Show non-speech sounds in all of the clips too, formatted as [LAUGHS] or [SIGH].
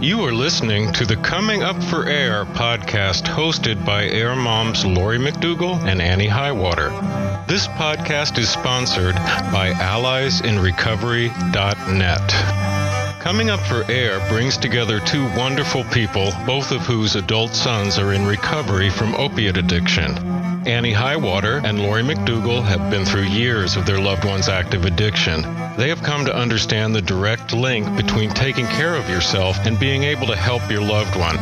You are listening to the Coming Up for Air podcast hosted by Air Moms Lori McDougall and Annie Highwater. This podcast is sponsored by AlliesInRecovery.net. Coming Up for Air brings together two wonderful people, both of whose adult sons are in recovery from opiate addiction. Annie Highwater and Lori McDougall have been through years of their loved one's active addiction. They have come to understand the direct link between taking care of yourself and being able to help your loved one.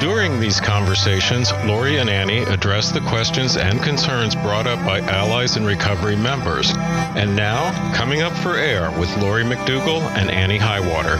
During these conversations, Lori and Annie address the questions and concerns brought up by Allies in Recovery members. And now, coming up for air with Lori McDougall and Annie Highwater.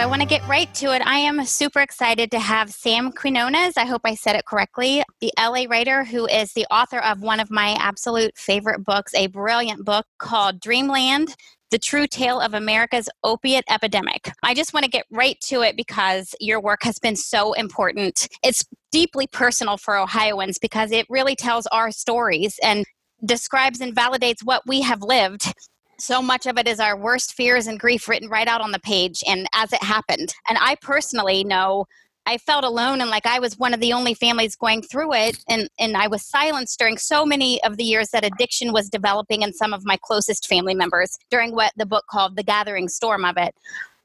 I want to get right to it. I am super excited to have Sam Quinones. I hope I said it correctly. The LA writer who is the author of one of my absolute favorite books, a brilliant book called Dreamland the true tale of America's opiate epidemic. I just want to get right to it because your work has been so important. It's deeply personal for Ohioans because it really tells our stories and describes and validates what we have lived so much of it is our worst fears and grief written right out on the page and as it happened. And I personally know I felt alone and like I was one of the only families going through it. And, and I was silenced during so many of the years that addiction was developing in some of my closest family members during what the book called The Gathering Storm of it.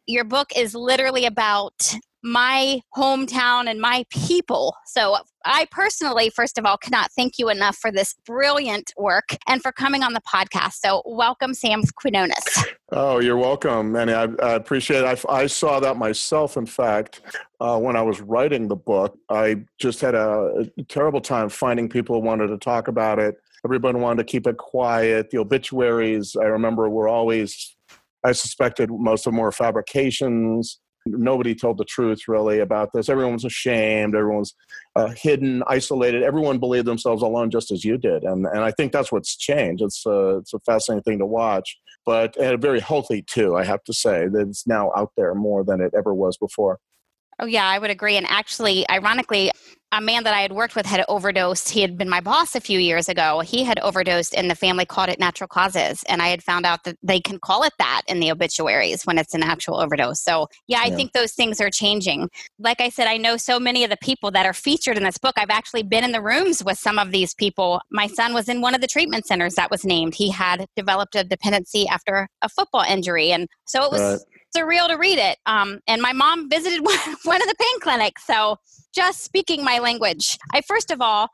Your book is literally about my hometown and my people. So I personally, first of all, cannot thank you enough for this brilliant work and for coming on the podcast. So welcome, Sam Quinones. Oh, you're welcome, Annie. I, I appreciate it. I, I, saw that myself, in fact, uh, when I was writing the book. I just had a, a terrible time finding people who wanted to talk about it. Everyone wanted to keep it quiet. The obituaries, I remember, were always, I suspected most of them were fabrications nobody told the truth really about this. Everyone was ashamed. Everyone's uh, hidden, isolated. Everyone believed themselves alone, just as you did. And and I think that's what's changed. It's uh, it's a fascinating thing to watch, but and very healthy too. I have to say that it's now out there more than it ever was before. Oh, yeah, I would agree. And actually, ironically, a man that I had worked with had overdosed. He had been my boss a few years ago. He had overdosed, and the family called it natural causes. And I had found out that they can call it that in the obituaries when it's an actual overdose. So, yeah, I yeah. think those things are changing. Like I said, I know so many of the people that are featured in this book. I've actually been in the rooms with some of these people. My son was in one of the treatment centers that was named. He had developed a dependency after a football injury. And so it was. Right surreal to read it. Um, and my mom visited one, [LAUGHS] one of the pain clinics. So just speaking my language, I first of all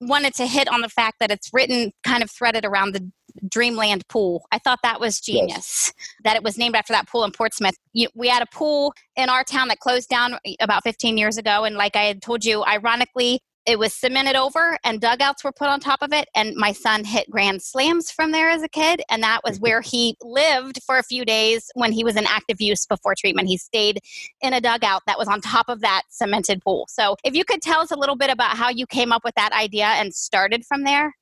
wanted to hit on the fact that it's written kind of threaded around the Dreamland pool. I thought that was genius yes. that it was named after that pool in Portsmouth. You, we had a pool in our town that closed down about 15 years ago. And like I had told you, ironically, it was cemented over and dugouts were put on top of it and my son hit grand slams from there as a kid and that was mm-hmm. where he lived for a few days when he was in active use before treatment. He stayed in a dugout that was on top of that cemented pool. So if you could tell us a little bit about how you came up with that idea and started from there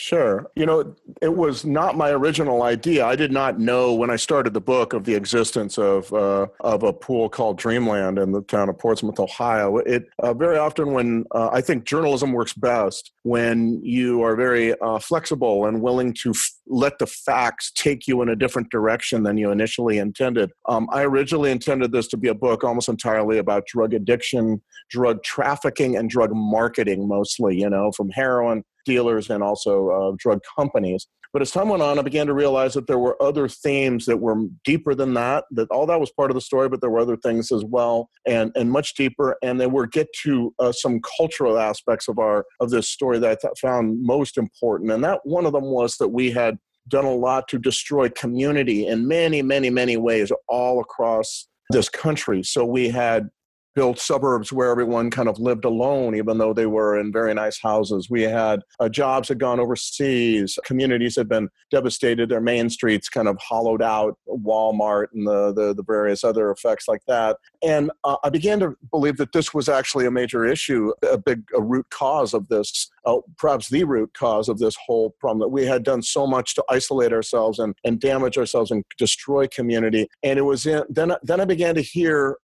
Sure. You know, it was not my original idea. I did not know when I started the book of the existence of uh, of a pool called Dreamland in the town of Portsmouth, Ohio. It uh, very often when uh, I think journalism works best when you are very uh, flexible and willing to f- let the facts take you in a different direction than you initially intended. Um, I originally intended this to be a book almost entirely about drug addiction, drug trafficking, and drug marketing, mostly. You know, from heroin dealers and also uh, drug companies. But as time went on, I began to realize that there were other themes that were deeper than that. That all that was part of the story, but there were other things as well, and and much deeper. And they were get to uh, some cultural aspects of our of this story that I th- found most important. And that one of them was that we had done a lot to destroy community in many, many, many ways all across this country. So we had built suburbs where everyone kind of lived alone, even though they were in very nice houses. We had uh, jobs had gone overseas. Communities had been devastated. Their main streets kind of hollowed out. Walmart and the the, the various other effects like that. And uh, I began to believe that this was actually a major issue, a big a root cause of this, uh, perhaps the root cause of this whole problem. That we had done so much to isolate ourselves and and damage ourselves and destroy community. And it was in then then I began to hear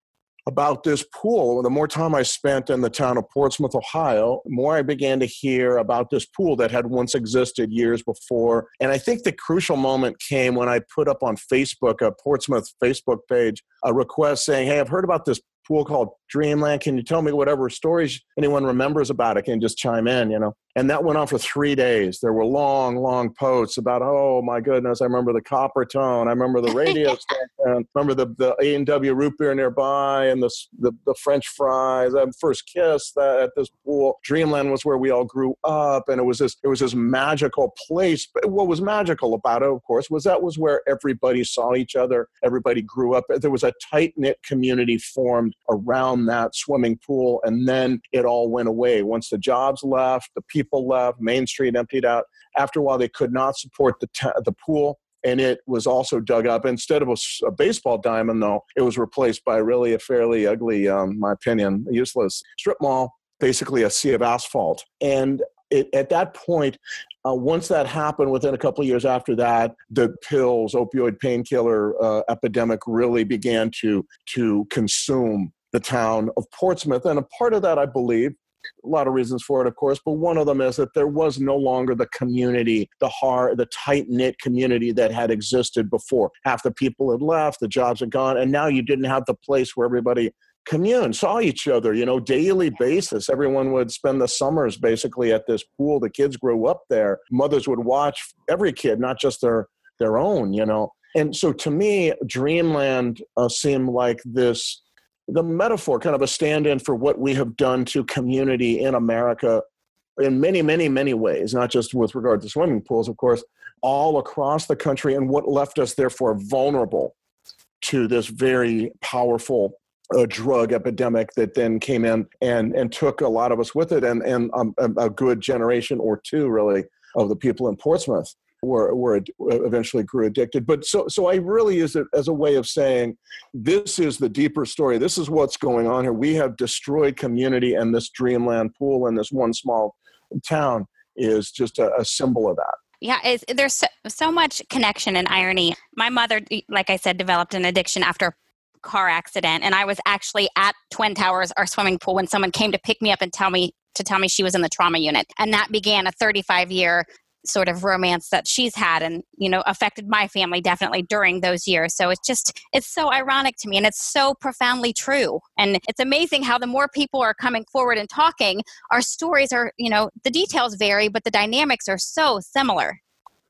about this pool. The more time I spent in the town of Portsmouth, Ohio, the more I began to hear about this pool that had once existed years before. And I think the crucial moment came when I put up on Facebook, a Portsmouth Facebook page, a request saying, Hey, I've heard about this pool called Dreamland. Can you tell me whatever stories anyone remembers about it? Can just chime in, you know? And that went on for three days. There were long, long posts about, oh my goodness, I remember the Coppertone. I remember the radio [LAUGHS] station. remember the, the A&W root beer nearby and the, the, the French fries. And first kiss that, at this pool. Dreamland was where we all grew up. And it was this, it was this magical place. But what was magical about it, of course, was that was where everybody saw each other. Everybody grew up. There was a tight knit community formed around that swimming pool. And then it all went away. Once the jobs left, the people left, Main Street emptied out. After a while, they could not support the, t- the pool and it was also dug up. Instead of a, baseball diamond, though, it was replaced by really a fairly ugly, um, my opinion, useless strip mall, basically a sea of asphalt. And it, at that point, uh, once that happened, within a couple of years after that, the pills, opioid painkiller uh, epidemic really began to to consume the town of Portsmouth. And a part of that, I believe, a lot of reasons for it, of course, but one of them is that there was no longer the community, the hard, the tight knit community that had existed before. Half the people had left, the jobs had gone, and now you didn't have the place where everybody communed, saw each other, you know, daily basis. Everyone would spend the summers basically at this pool. The kids grew up there. Mothers would watch every kid, not just their their own, you know. And so to me, Dreamland uh, seemed like this the metaphor, kind of a stand in for what we have done to community in America in many, many, many ways, not just with regard to swimming pools, of course, all across the country, and what left us therefore vulnerable to this very powerful uh, drug epidemic that then came in and, and took a lot of us with it, and, and um, a good generation or two, really, of the people in Portsmouth were, were eventually grew addicted. But so, so I really use it as a way of saying this is the deeper story. This is what's going on here. We have destroyed community, and this dreamland pool and this one small town is just a, a symbol of that. Yeah, there's so, so much connection and irony. My mother, like I said, developed an addiction after car accident and i was actually at twin towers our swimming pool when someone came to pick me up and tell me to tell me she was in the trauma unit and that began a 35 year sort of romance that she's had and you know affected my family definitely during those years so it's just it's so ironic to me and it's so profoundly true and it's amazing how the more people are coming forward and talking our stories are you know the details vary but the dynamics are so similar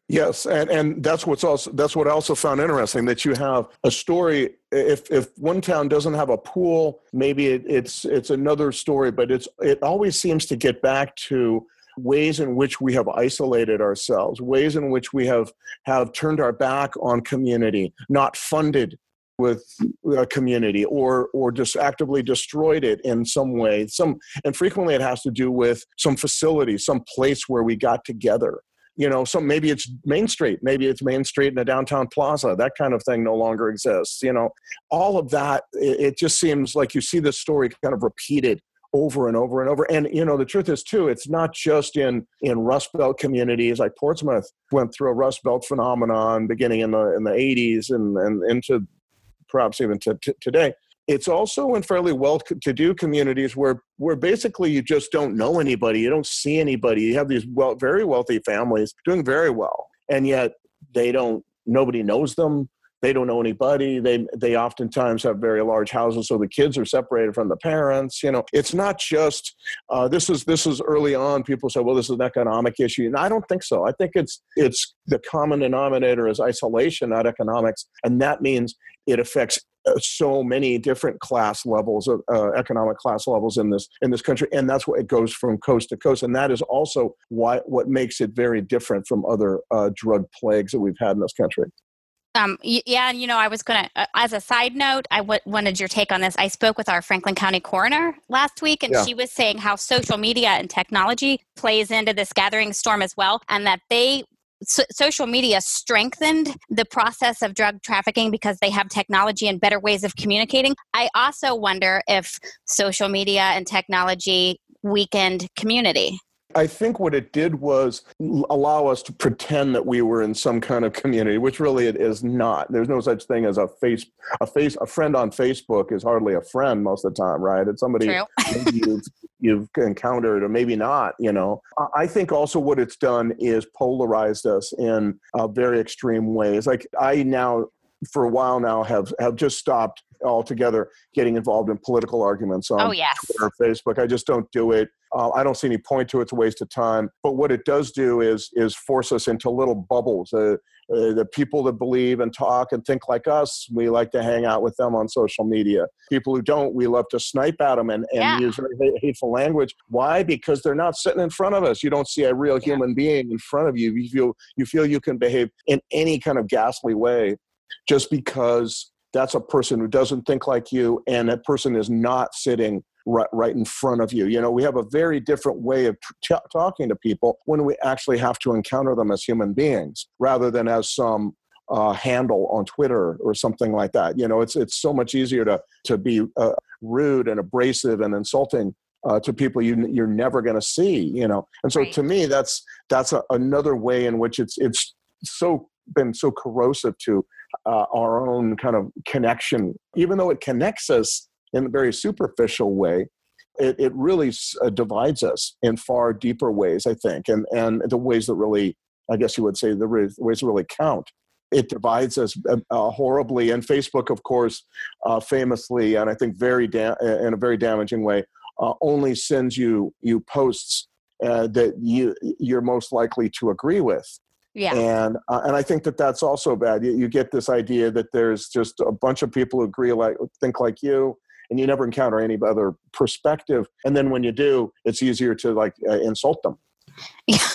Yes, and, and that's what's also that's what I also found interesting that you have a story. If if one town doesn't have a pool, maybe it, it's it's another story, but it's it always seems to get back to ways in which we have isolated ourselves, ways in which we have, have turned our back on community, not funded with a community or or just actively destroyed it in some way. Some and frequently it has to do with some facility some place where we got together. You know some maybe it's main street maybe it's main street in a downtown plaza that kind of thing no longer exists you know. All of that it, it just seems like you see this story kind of repeated over and over and over. And you know, the truth is too, it's not just in in Rust Belt communities like Portsmouth went through a Rust Belt phenomenon beginning in the in the 80s and and into perhaps even to, to today. It's also in fairly well-to-do communities where where basically you just don't know anybody, you don't see anybody. You have these well, very wealthy families doing very well, and yet they don't. Nobody knows them they don't know anybody. They they oftentimes have very large houses so the kids are separated from the parents you know. It's not just uh, this is this is early on people say well this is an economic issue and i don't think so. I think it's it's the common denominator is isolation not economics and that means it affects uh, so many different class levels of uh, economic class levels in this in this country and that's what it goes from coast to coast and that is also why what makes it very different from other uh, drug plagues that we've had in this country um, yeah, and you know, I was going to, uh, as a side note, I w- wanted your take on this. I spoke with our Franklin County coroner last week, and yeah. she was saying how social media and technology plays into this gathering storm as well, and that they so, social media strengthened the process of drug trafficking because they have technology and better ways of communicating. I also wonder if social media and technology weakened community. I think what it did was allow us to pretend that we were in some kind of community, which really it is not. There's no such thing as a face a face a friend on Facebook is hardly a friend most of the time, right? It's somebody [LAUGHS] you've, you've encountered or maybe not. You know, I think also what it's done is polarized us in uh, very extreme ways. Like I now for a while now have have just stopped altogether getting involved in political arguments on oh, yes. Twitter Facebook. I just don't do it. Uh, I don't see any point to it. It's a waste of time. But what it does do is is force us into little bubbles. Uh, uh, the people that believe and talk and think like us, we like to hang out with them on social media. People who don't, we love to snipe at them and, and yeah. use very hateful language. Why? Because they're not sitting in front of us. You don't see a real yeah. human being in front of you. You feel you feel you can behave in any kind of ghastly way just because that's a person who doesn't think like you and that person is not sitting right, right in front of you. You know, we have a very different way of t- talking to people when we actually have to encounter them as human beings rather than as some uh, handle on Twitter or something like that. You know, it's it's so much easier to to be uh, rude and abrasive and insulting uh, to people you you're never going to see. You know, and so right. to me, that's that's a, another way in which it's it's so been so corrosive to uh, our own kind of connection, even though it connects us in a very superficial way. It, it really uh, divides us in far deeper ways, I think, and, and the ways that really, I guess you would say, the ways that really count. It divides us uh, uh, horribly, and Facebook, of course, uh, famously, and I think very da- in a very damaging way, uh, only sends you you posts that you you're most likely to agree with yeah. And uh, and I think that that's also bad. You, you, get this idea that there's just a bunch of people who agree like think like you, and you never encounter any other perspective. And then when you do, it's easier to like uh, insult them. Yeah. [LAUGHS]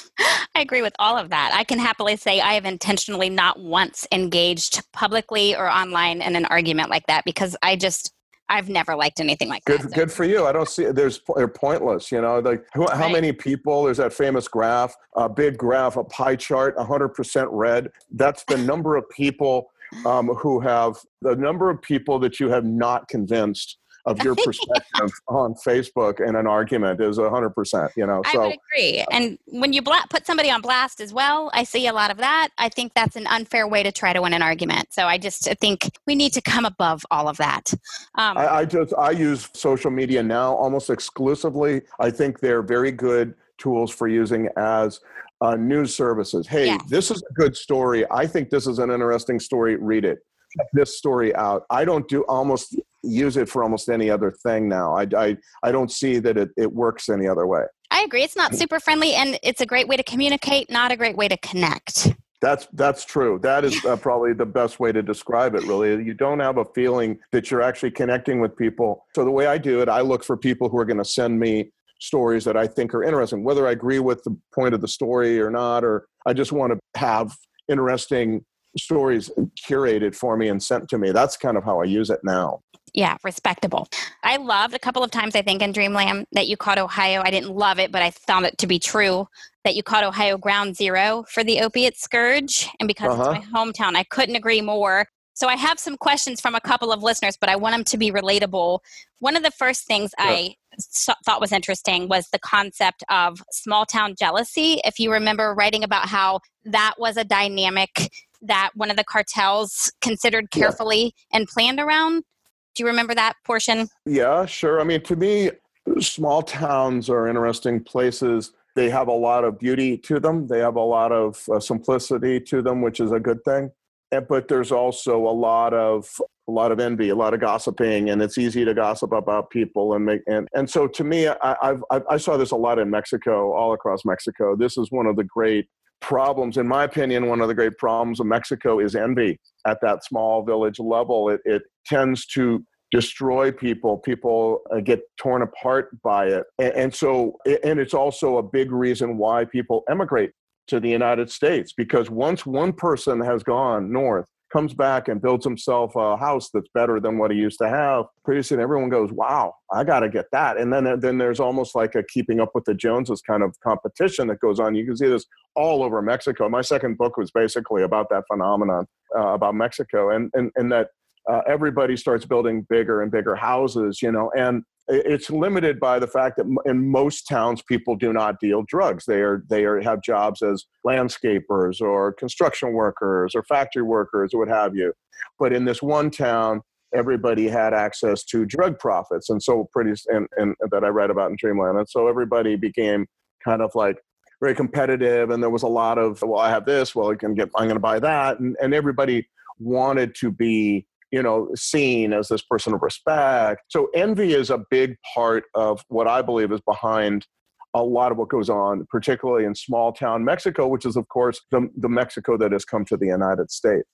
I agree with all of that. I can happily say I have intentionally not once engaged publicly or online in an argument like that because I just I've never liked anything like good, that. So. Good for you. I don't see there's they're pointless. You know, like how, right. many people? There's that famous graph, a big graph, a pie chart, 100% red. That's the number of people um, who have the number of people that you have not convinced of your [LAUGHS] perspective on Facebook in an argument is 100%, you know. So, I would agree. And when you bla- put somebody on blast as well, I see a lot of that. I think that's an unfair way to try to win an argument. So I just think we need to come above all of that. Um, I, I just, I use social media now almost exclusively. I think they're very good tools for using as uh, news services. Hey, yes. this is a good story. I think this is an interesting story. Read it check this story out. I don't do almost use it for almost any other thing now. I, I, I don't see that it, it works any other way. I agree. It's not super friendly and it's a great way to communicate, not a great way to connect. That's that's true. That is uh, probably the best way to describe it. Really, you don't have a feeling that you're actually connecting with people. So the way I do it, I look for people who are going to send me stories that I think are interesting, whether I agree with the point of the story or not, or I just want to have interesting stories curated for me and sent to me. That's kind of how I use it now. Yeah, respectable. I loved a couple of times, I think, in Dreamland that you caught Ohio. I didn't love it, but I found it to be true that you caught Ohio ground zero for the opiate scourge. And because uh-huh. it's my hometown, I couldn't agree more. So I have some questions from a couple of listeners, but I want them to be relatable. One of the first things yeah. I thought was interesting was the concept of small town jealousy. If you remember writing about how that was a dynamic that one of the cartels considered carefully yeah. and planned around. Do you remember that portion? Yeah, sure. I mean, to me, small towns are interesting places. They have a lot of beauty to them. They have a lot of uh, simplicity to them, which is a good thing. And, but there's also a lot of a lot of envy, a lot of gossiping, and it's easy to gossip about people and make and and so to me, I, I've, I saw this a lot in Mexico, all across Mexico. This is one of the great problems, in my opinion, one of the great problems of Mexico is envy at that small village level. It, it tends to destroy people. People uh, get torn apart by it. And, and so, and it's also a big reason why people emigrate to the United States because once one person has gone north, comes back and builds himself a house that's better than what he used to have, pretty soon everyone goes, "Wow, I got to get that." And then then there's almost like a keeping up with the Joneses kind of competition that goes on. You can see this all over Mexico. My second book was basically about that phenomenon uh, about Mexico, and and and that uh, everybody starts building bigger and bigger houses, you know, and it's limited by the fact that in most towns people do not deal drugs. They are they are have jobs as landscapers or construction workers or factory workers or what have you. But in this one town everybody had access to drug profits and so pretty and, and that i read about in dreamland. And so everybody became kind of like very competitive and there was a lot of well i have this. Well i can get i'm going to buy that. And, and everybody wanted to be you know seen as this person of respect. So envy is a big part of what i believe is behind a lot of what goes on particularly in small town mexico which is of course the, the mexico that has come to the united states.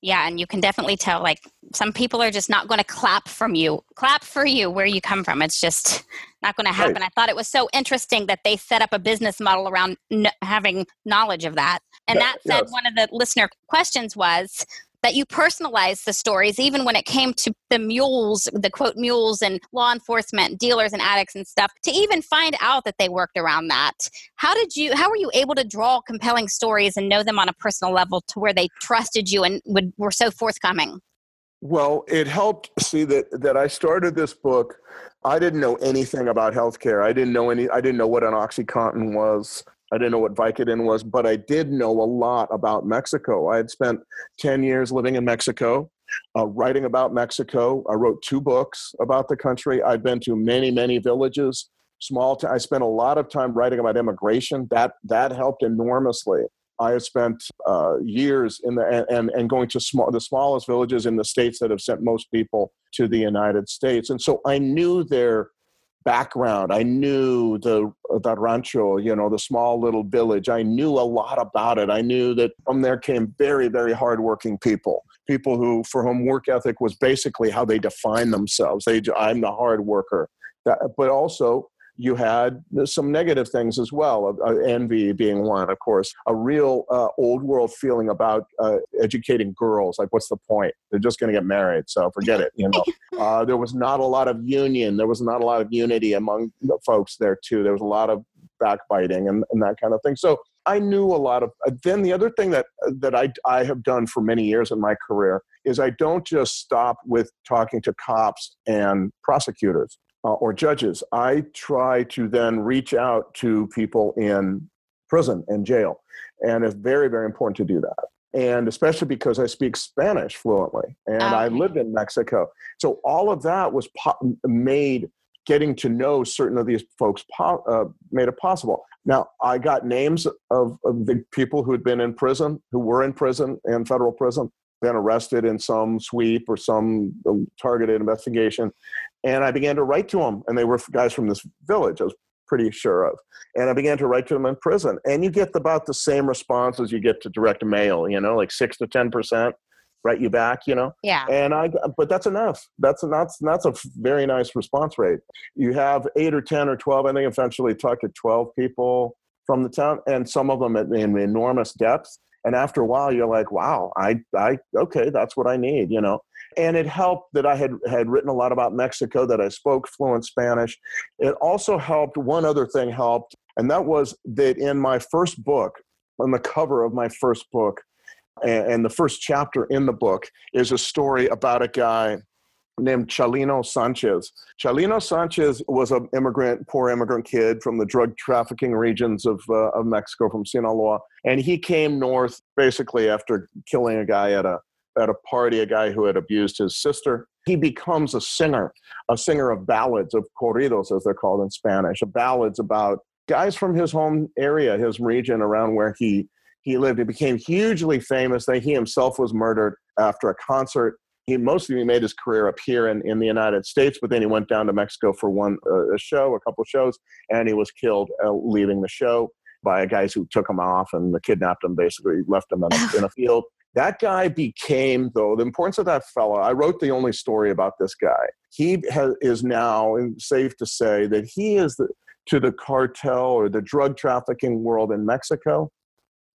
Yeah and you can definitely tell like some people are just not going to clap from you clap for you where you come from. It's just not going to happen. Right. i thought it was so interesting that they set up a business model around n- having knowledge of that. And that, that said yes. one of the listener questions was that you personalized the stories, even when it came to the mules, the quote mules and law enforcement, dealers and addicts and stuff, to even find out that they worked around that. How did you, how were you able to draw compelling stories and know them on a personal level to where they trusted you and would, were so forthcoming? Well, it helped see that that I started this book. I didn't know anything about healthcare. I didn't know any. I didn't know what an OxyContin was. I didn't know what Vicodin was, but I did know a lot about Mexico. I had spent 10 years living in Mexico, uh, writing about Mexico. I wrote two books about the country. I've been to many, many villages. Small. I spent a lot of time writing about immigration. That that helped enormously. I have spent uh, years in the and, and going to small the smallest villages in the states that have sent most people to the United States, and so I knew their background. I knew the the rancho, you know, the small little village. I knew a lot about it. I knew that from there came very, very hardworking people, people who for whom work ethic was basically how they define themselves. They, I'm the hard worker. That, but also you had some negative things as well, uh, envy being one, of course, a real uh, old world feeling about uh, educating girls. Like, what's the point? They're just going to get married, so forget it. You know, [LAUGHS] uh, there was not a lot of union. There was not a lot of unity among the folks there too. There was a lot of backbiting and, and that kind of thing. So I knew a lot of. Uh, then the other thing that that I I have done for many years in my career is I don't just stop with talking to cops and prosecutors uh, or judges, I try to then reach out to people in prison and jail. And it's very, very important to do that. And especially because I speak Spanish fluently and I lived in Mexico. So all of that was po- made getting to know certain of these folks po- uh, made it possible. Now, I got names of, of the people who had been in prison, who were in prison in federal prison, been arrested in some sweep or some um, targeted investigation. And I began to write to them, and they were guys from this village I was pretty sure of. And I began to write to them in prison. And you get about the same response as you get to direct mail, you know, like six to 10% write you back, you know? Yeah. And I, but that's enough. That's, that's, that's a very nice response rate. You have eight or 10 or 12, I think eventually talked to 12 people from the town, and some of them in enormous depth and after a while you're like wow i i okay that's what i need you know and it helped that i had had written a lot about mexico that i spoke fluent spanish it also helped one other thing helped and that was that in my first book on the cover of my first book and, the first chapter in the book is a story about a guy named Chalino Sanchez. Chalino Sanchez was an immigrant, poor immigrant kid from the drug trafficking regions of, uh, of Mexico, from Sinaloa. And he came north basically after killing a guy at a, at a party, a guy who had abused his sister. He becomes a singer, a singer of ballads, of corridos, as they're called in Spanish, ballads about guys from his home area, his region around where he, he lived. He became hugely famous. That he himself was murdered after a concert he mostly made his career up here in, in the United States, but then he went down to Mexico for one uh, a show, a couple shows, and he was killed uh, leaving the show by guys who took him off and kidnapped him, basically left him in a, in a field. That guy became, though, the importance of that fellow. I wrote the only story about this guy. He has, is now safe to say that he is the, to the cartel or the drug trafficking world in Mexico.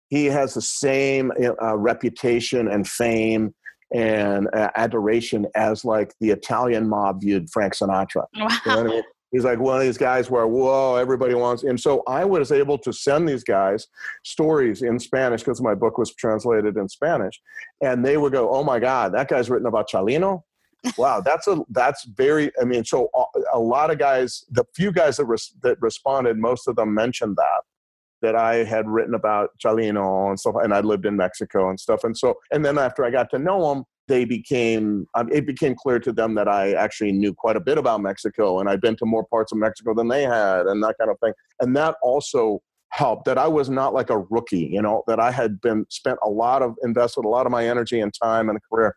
He has the same uh, reputation and fame and uh, adoration as like the Italian mob viewed Frank Sinatra. Wow. You know I mean? He's like one of these guys where, whoa, everybody wants. And so I was able to send these guys stories in Spanish because my book was translated in Spanish. And they would go, oh my God, that guy's written about Chalino. [LAUGHS] wow, that's a that's very. I mean, so a, a lot of guys, the few guys that res, that responded, most of them mentioned that that I had written about Chalino and stuff, and I lived in Mexico and stuff. And so, and then after I got to know them, they became um, it became clear to them that I actually knew quite a bit about Mexico, and I'd been to more parts of Mexico than they had, and that kind of thing. And that also helped that I was not like a rookie, you know, that I had been spent a lot of invested a lot of my energy and time and career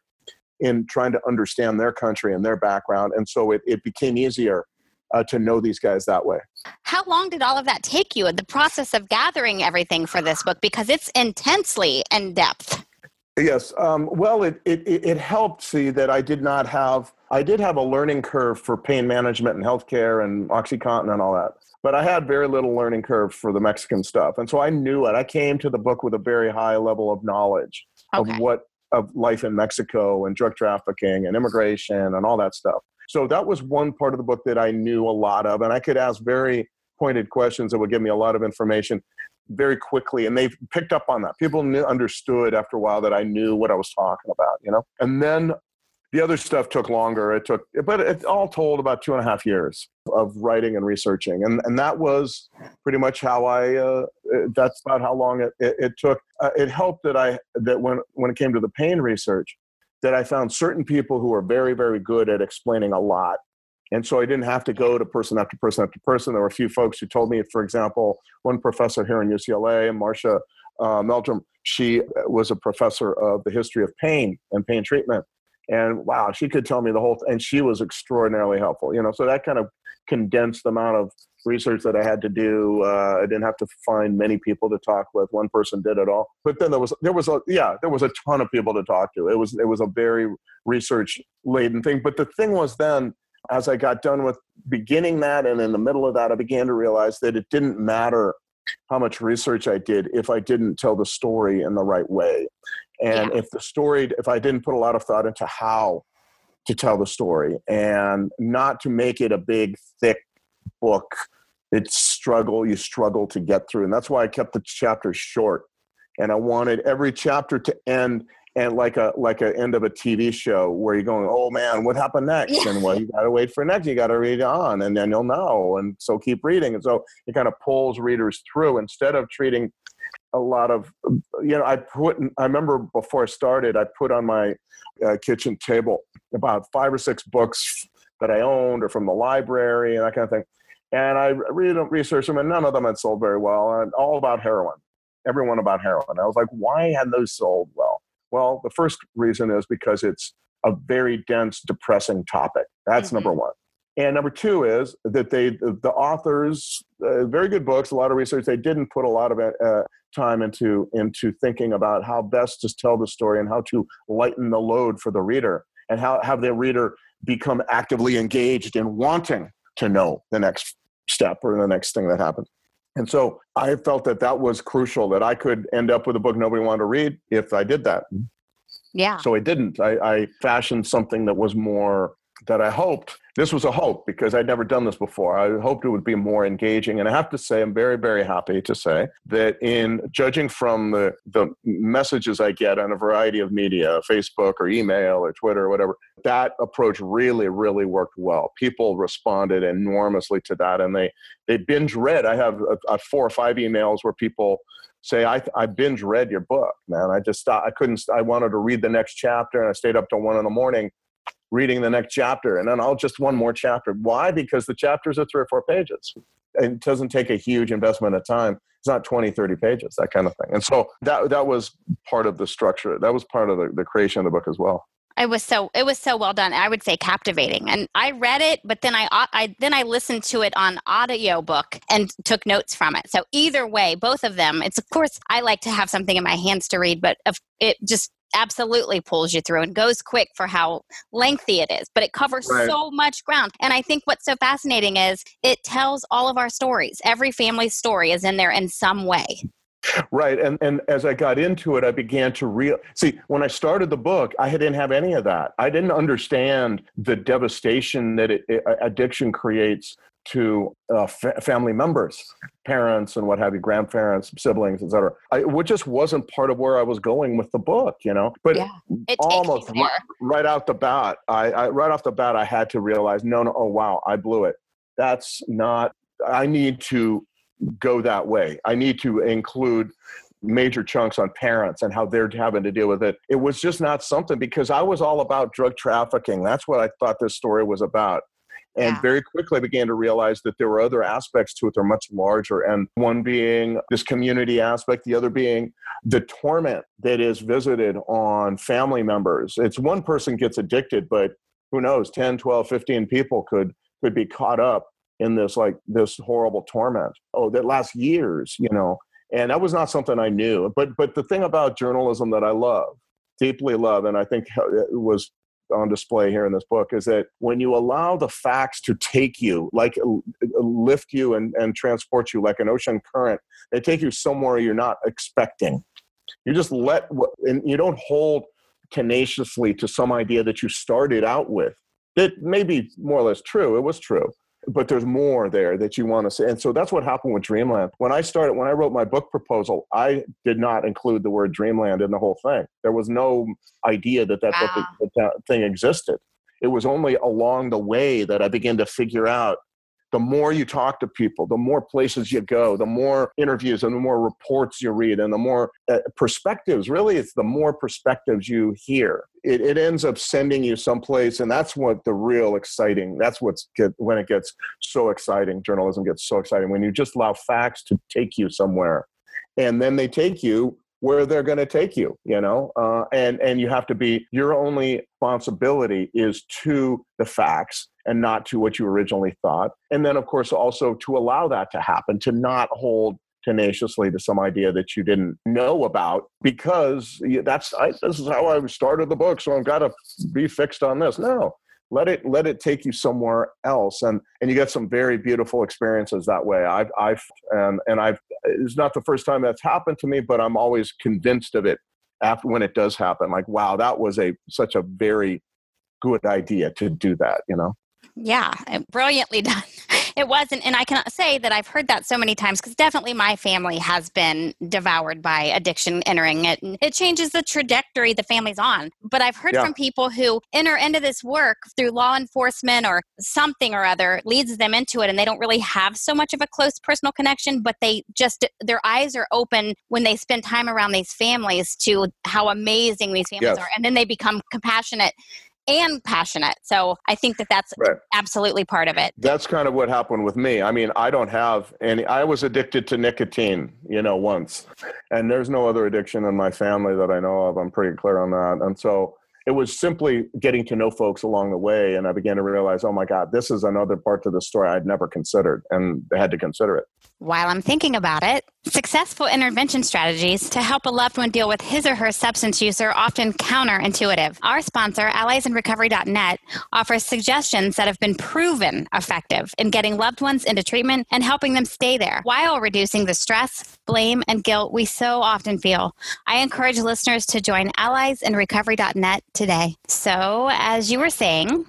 in trying to understand their country and their background, and so it, it became easier uh, to know these guys that way. How long did all of that take you? In the process of gathering everything for this book because it's intensely in depth. Yes. Um, well, it, it, it helped see that I did not have, I did have a learning curve for pain management and healthcare and Oxycontin and all that. But I had very little learning curve for the Mexican stuff. And so I knew it. I came to the book with a very high level of knowledge okay. of what, of life in Mexico and drug trafficking and immigration and all that stuff. So that was one part of the book that I knew a lot of. And I could ask very pointed questions that would give me a lot of information very quickly and they picked up on that. People knew, understood after a while that i knew what i was talking about you know? And then the other stuff took longer. It took but it all told about two and a half years of writing and researching. And, and that was pretty much how i uh, that's about how long it, it, it took. Uh, it helped that i that when when it came to the pain research that i found certain people who were very very good at explaining a lot and so I didn't have to go to person after person after person. There were a few folks who told me, for example, one professor here in UCLA, Marcia uh, Meldrum, she was a professor of the history of pain and pain treatment. And wow, she could tell me the whole, th- and she was extraordinarily helpful. You know, so that kind of condensed the amount of research that I had to do. Uh, I didn't have to find many people to talk with. One person did it all. But then there was there was a yeah there was a ton of people to talk to. It was it was a very research laden thing. But the thing was then as I got done with beginning that and in the middle of that, I began to realize that it didn't matter how much research I did if I didn't tell the story in the right way. And yeah. if the story, if I didn't put a lot of thought into how to tell the story and not to make it a big, thick book, it's struggle, you struggle to get through. And that's why I kept the chapters short. And I wanted every chapter to end and like a like a end of a TV show where you're going, oh man, what happened next? Yeah. And well, you got to wait for next. You got to read on, and then you'll know. And so keep reading. And so it kind of pulls readers through instead of treating a lot of you know i put i remember before i started i put on my uh, kitchen table about five or six books that i owned or from the library and that kind of thing and i read them research them and none of them had sold very well and all about heroin everyone about heroin i was like why had those sold well well, the first reason is because it's a very dense, depressing topic. That's mm-hmm. number one. And number two is that they, the authors, uh, very good books, a lot of research. They didn't put a lot of uh, time into into thinking about how best to tell the story and how to lighten the load for the reader and how have the reader become actively engaged in wanting to know the next step or the next thing that happens. And so I felt that that was crucial that I could end up with a book nobody wanted to read if I did that. Yeah. So I didn't. I, I fashioned something that was more that I hoped this was a hope because I'd never done this before. I hoped it would be more engaging. And I have to say, I'm very, very happy to say that in judging from the, the messages I get on a variety of media, Facebook or email or Twitter or whatever, that approach really, really worked well. People responded enormously to that and they, they binge read. I have a, a four or five emails where people say I, I binge read your book man i just i couldn't i wanted to read the next chapter and i stayed up till one in the morning reading the next chapter and then I'll just one more chapter. Why? Because the chapters are three or four pages. It doesn't take a huge investment of time. It's not 20, 30 pages, that kind of thing. And so that that was part of the structure. That was part of the, the creation of the book as well. It was so it was so well done. I would say captivating. And I read it, but then I I then I listened to it on audio book and took notes from it. So either way, both of them. It's of course I like to have something in my hands to read, but it just absolutely pulls you through and goes quick for how lengthy it is, but it covers right. so much ground. And I think what's so fascinating is it tells all of our stories. Every family's story is in there in some way. Right. And and as I got into it, I began to real see when I started the book, I didn't have any of that. I didn't understand the devastation that it, it, addiction creates to uh, fa- family members, parents and what have you, grandparents, siblings, etc. It just wasn't part of where I was going with the book, you know. But yeah, almost right, right, out the bat, I, I right off the bat, I had to realize, no, no, oh wow, I blew it. That's not. I need to go that way. I need to include major chunks on parents and how they're having to deal with it. It was just not something because I was all about drug trafficking. That's what I thought this story was about. And yeah. very quickly I began to realize that there were other aspects to it that are much larger. And one being this community aspect, the other being the torment that is visited on family members. It's one person gets addicted, but who knows, 10, 12, 15 people could could be caught up in this like this horrible torment. Oh, that lasts years, you know and that was not something I knew. But but the thing about journalism that I love, deeply love, and I think uh, it was on display here in this book is that when you allow the facts to take you, like uh, uh, lift you and, and transport you like an ocean current, they take you somewhere you're not expecting. You just let, and you don't hold tenaciously to some idea that you started out with. That may be more or less true. It was true but there's more there that you want to say. And so that's what happened with Dreamland. When I started, when I wrote my book proposal, I did not include the word Dreamland in the whole thing. There was no idea that that, wow. book, that, that thing existed. It was only along the way that I began to figure out the more you talk to people, the more places you go, the more interviews and the more reports you read, and the more uh, perspectives. Really, it's the more perspectives you hear. It, it ends up sending you someplace, and that's what the real exciting. That's what's get when it gets so exciting. Journalism gets so exciting when you just allow facts to take you somewhere, and then they take you where they're going to take you you know uh, and and you have to be your only responsibility is to the facts and not to what you originally thought. And then, of course, also to allow that to happen, to not hold tenaciously to some idea that you didn't know about because that's I, this is how I started the book so I've got to be fixed on this. No let it let it take you somewhere else. And and you get some very beautiful experiences that way. I've I've and and I've it's not the first time that's happened to me but I'm always convinced of it after when it does happen. Like wow that was a such a very good idea to do that you know yeah, brilliantly [LAUGHS] done. It wasn't, and I cannot say that I've heard that so many times because definitely my family has been devoured by addiction entering it. And it changes the trajectory the family's on. But I've heard yeah. from people who enter into this work through law enforcement or something or other leads them into it, and they don't really have so much of a close personal connection, but they just, their eyes are open when they spend time around these families to how amazing these families yes. are. And then they become compassionate and passionate. So I think that that's right. absolutely part of it. That's kind of what happened with me. I mean, I don't have any, I was addicted to nicotine, you know, once, and there's no other addiction in my family that I know of. I'm pretty clear on that. And so it was simply getting to know folks along the way. And I began to realize, oh my God, this is another part to the story I'd never considered and had to consider it. While I'm thinking about it, successful intervention strategies to help a loved one deal with his or her substance use are often counterintuitive. Our sponsor, alliesinrecovery.net, offers suggestions that have been proven effective in getting loved ones into treatment and helping them stay there while reducing the stress, blame, and guilt we so often feel. I encourage listeners to join alliesinrecovery.net today. So, as you were saying,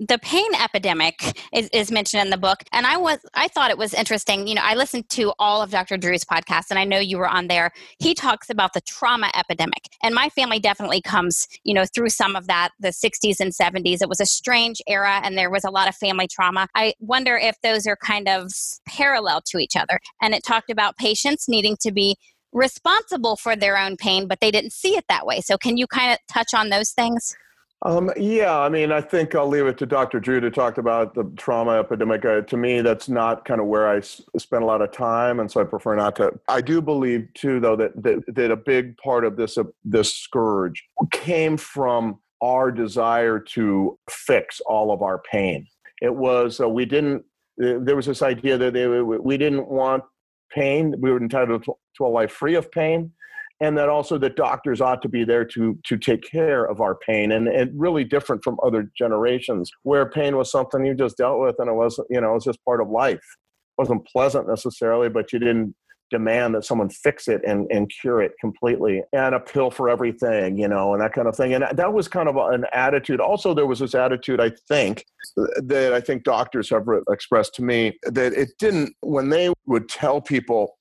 the pain epidemic is, is, mentioned in the book and i was i thought it was interesting you know i listened to all of dr drew's podcast and i know you were on there. He talks about the trauma epidemic and my family definitely comes you know through some of that the 60s and 70s it was a strange era and there was a lot of family trauma. I wonder if those are kind of parallel to each other and it talked about patients needing to be responsible for their own pain but they didn't see it that way. So can you kind of touch on those things um, yeah, I mean, I think I'll leave it to Dr. Drew to talk about the trauma epidemic. Uh, to me, that's not kind of where I s- spend a lot of time, and so I prefer not to. I do believe too, though, that that, that a big part of this uh, this scourge came from our desire to fix all of our pain. It was uh, we didn't. There was this idea that they, we didn't want pain. We were entitled to a life free of pain and that also that doctors ought to be there to to take care of our pain and, and really different from other generations where pain was something you just dealt with and it wasn't you know it was just part of life it wasn't pleasant necessarily but you didn't demand that someone fix it and, and cure it completely and a pill for everything, you know, and that kind of thing. And that was kind of an attitude. Also, there was this attitude, I think, that I think doctors have expressed to me that it didn't, when they would tell people,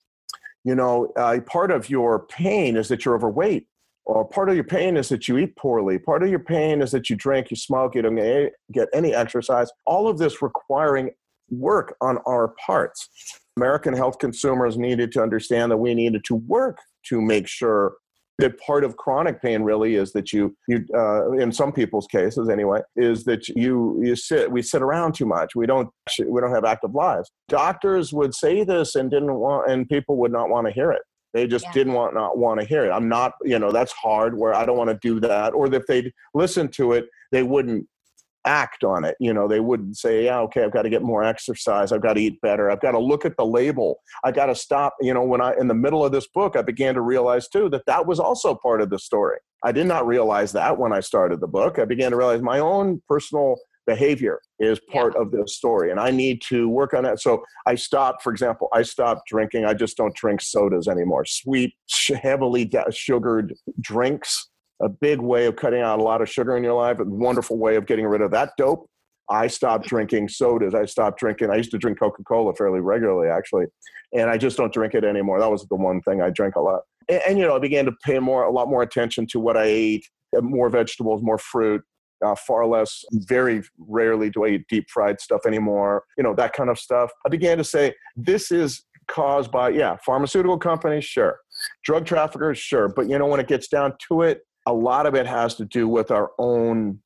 you know, uh, part of your pain is that you're overweight. Or part of your pain is that you eat poorly. Part of your pain is that you drink, you smoke, you don't get any exercise. All of this requiring work on our parts. American health consumers needed to understand that we needed to work to make sure that part of chronic pain really is that you you uh, in some people's cases anyway is that you you sit we sit around too much. We don't we don't have active lives. Doctors would say this and didn't want and people would not want to hear it. They just yeah. didn't want not want to hear it. I'm not you know that's hard where i don't want to do that. Or if they'd listen to it they wouldn't act on it. You know, they wouldn't say, yeah, okay, I've got to get more exercise. I've got to eat better. I've got to look at the label. I got to stop. You know, when I, in the middle of this book, I began to realize too that that was also part of the story. I did not realize that when I started the book. I began to realize my own personal behavior is part yeah. of this story and i need to work on that so i stopped for example i stopped drinking i just don't drink sodas anymore sweet heavily sugared drinks a big way of cutting out a lot of sugar in your life, a wonderful way of getting rid of that dope. I stopped drinking sodas. I stopped drinking. I used to drink Coca Cola fairly regularly, actually, and I just don't drink it anymore. That was the one thing I drank a lot. And, and you know, I began to pay more, a lot more attention to what I ate, uh, more vegetables, more fruit, uh, far less. Very rarely do I eat deep fried stuff anymore. You know, that kind of stuff. I began to say, this is caused by yeah, pharmaceutical companies, sure, drug traffickers, sure, but you know, when it gets down to it, a lot of it has to do with our own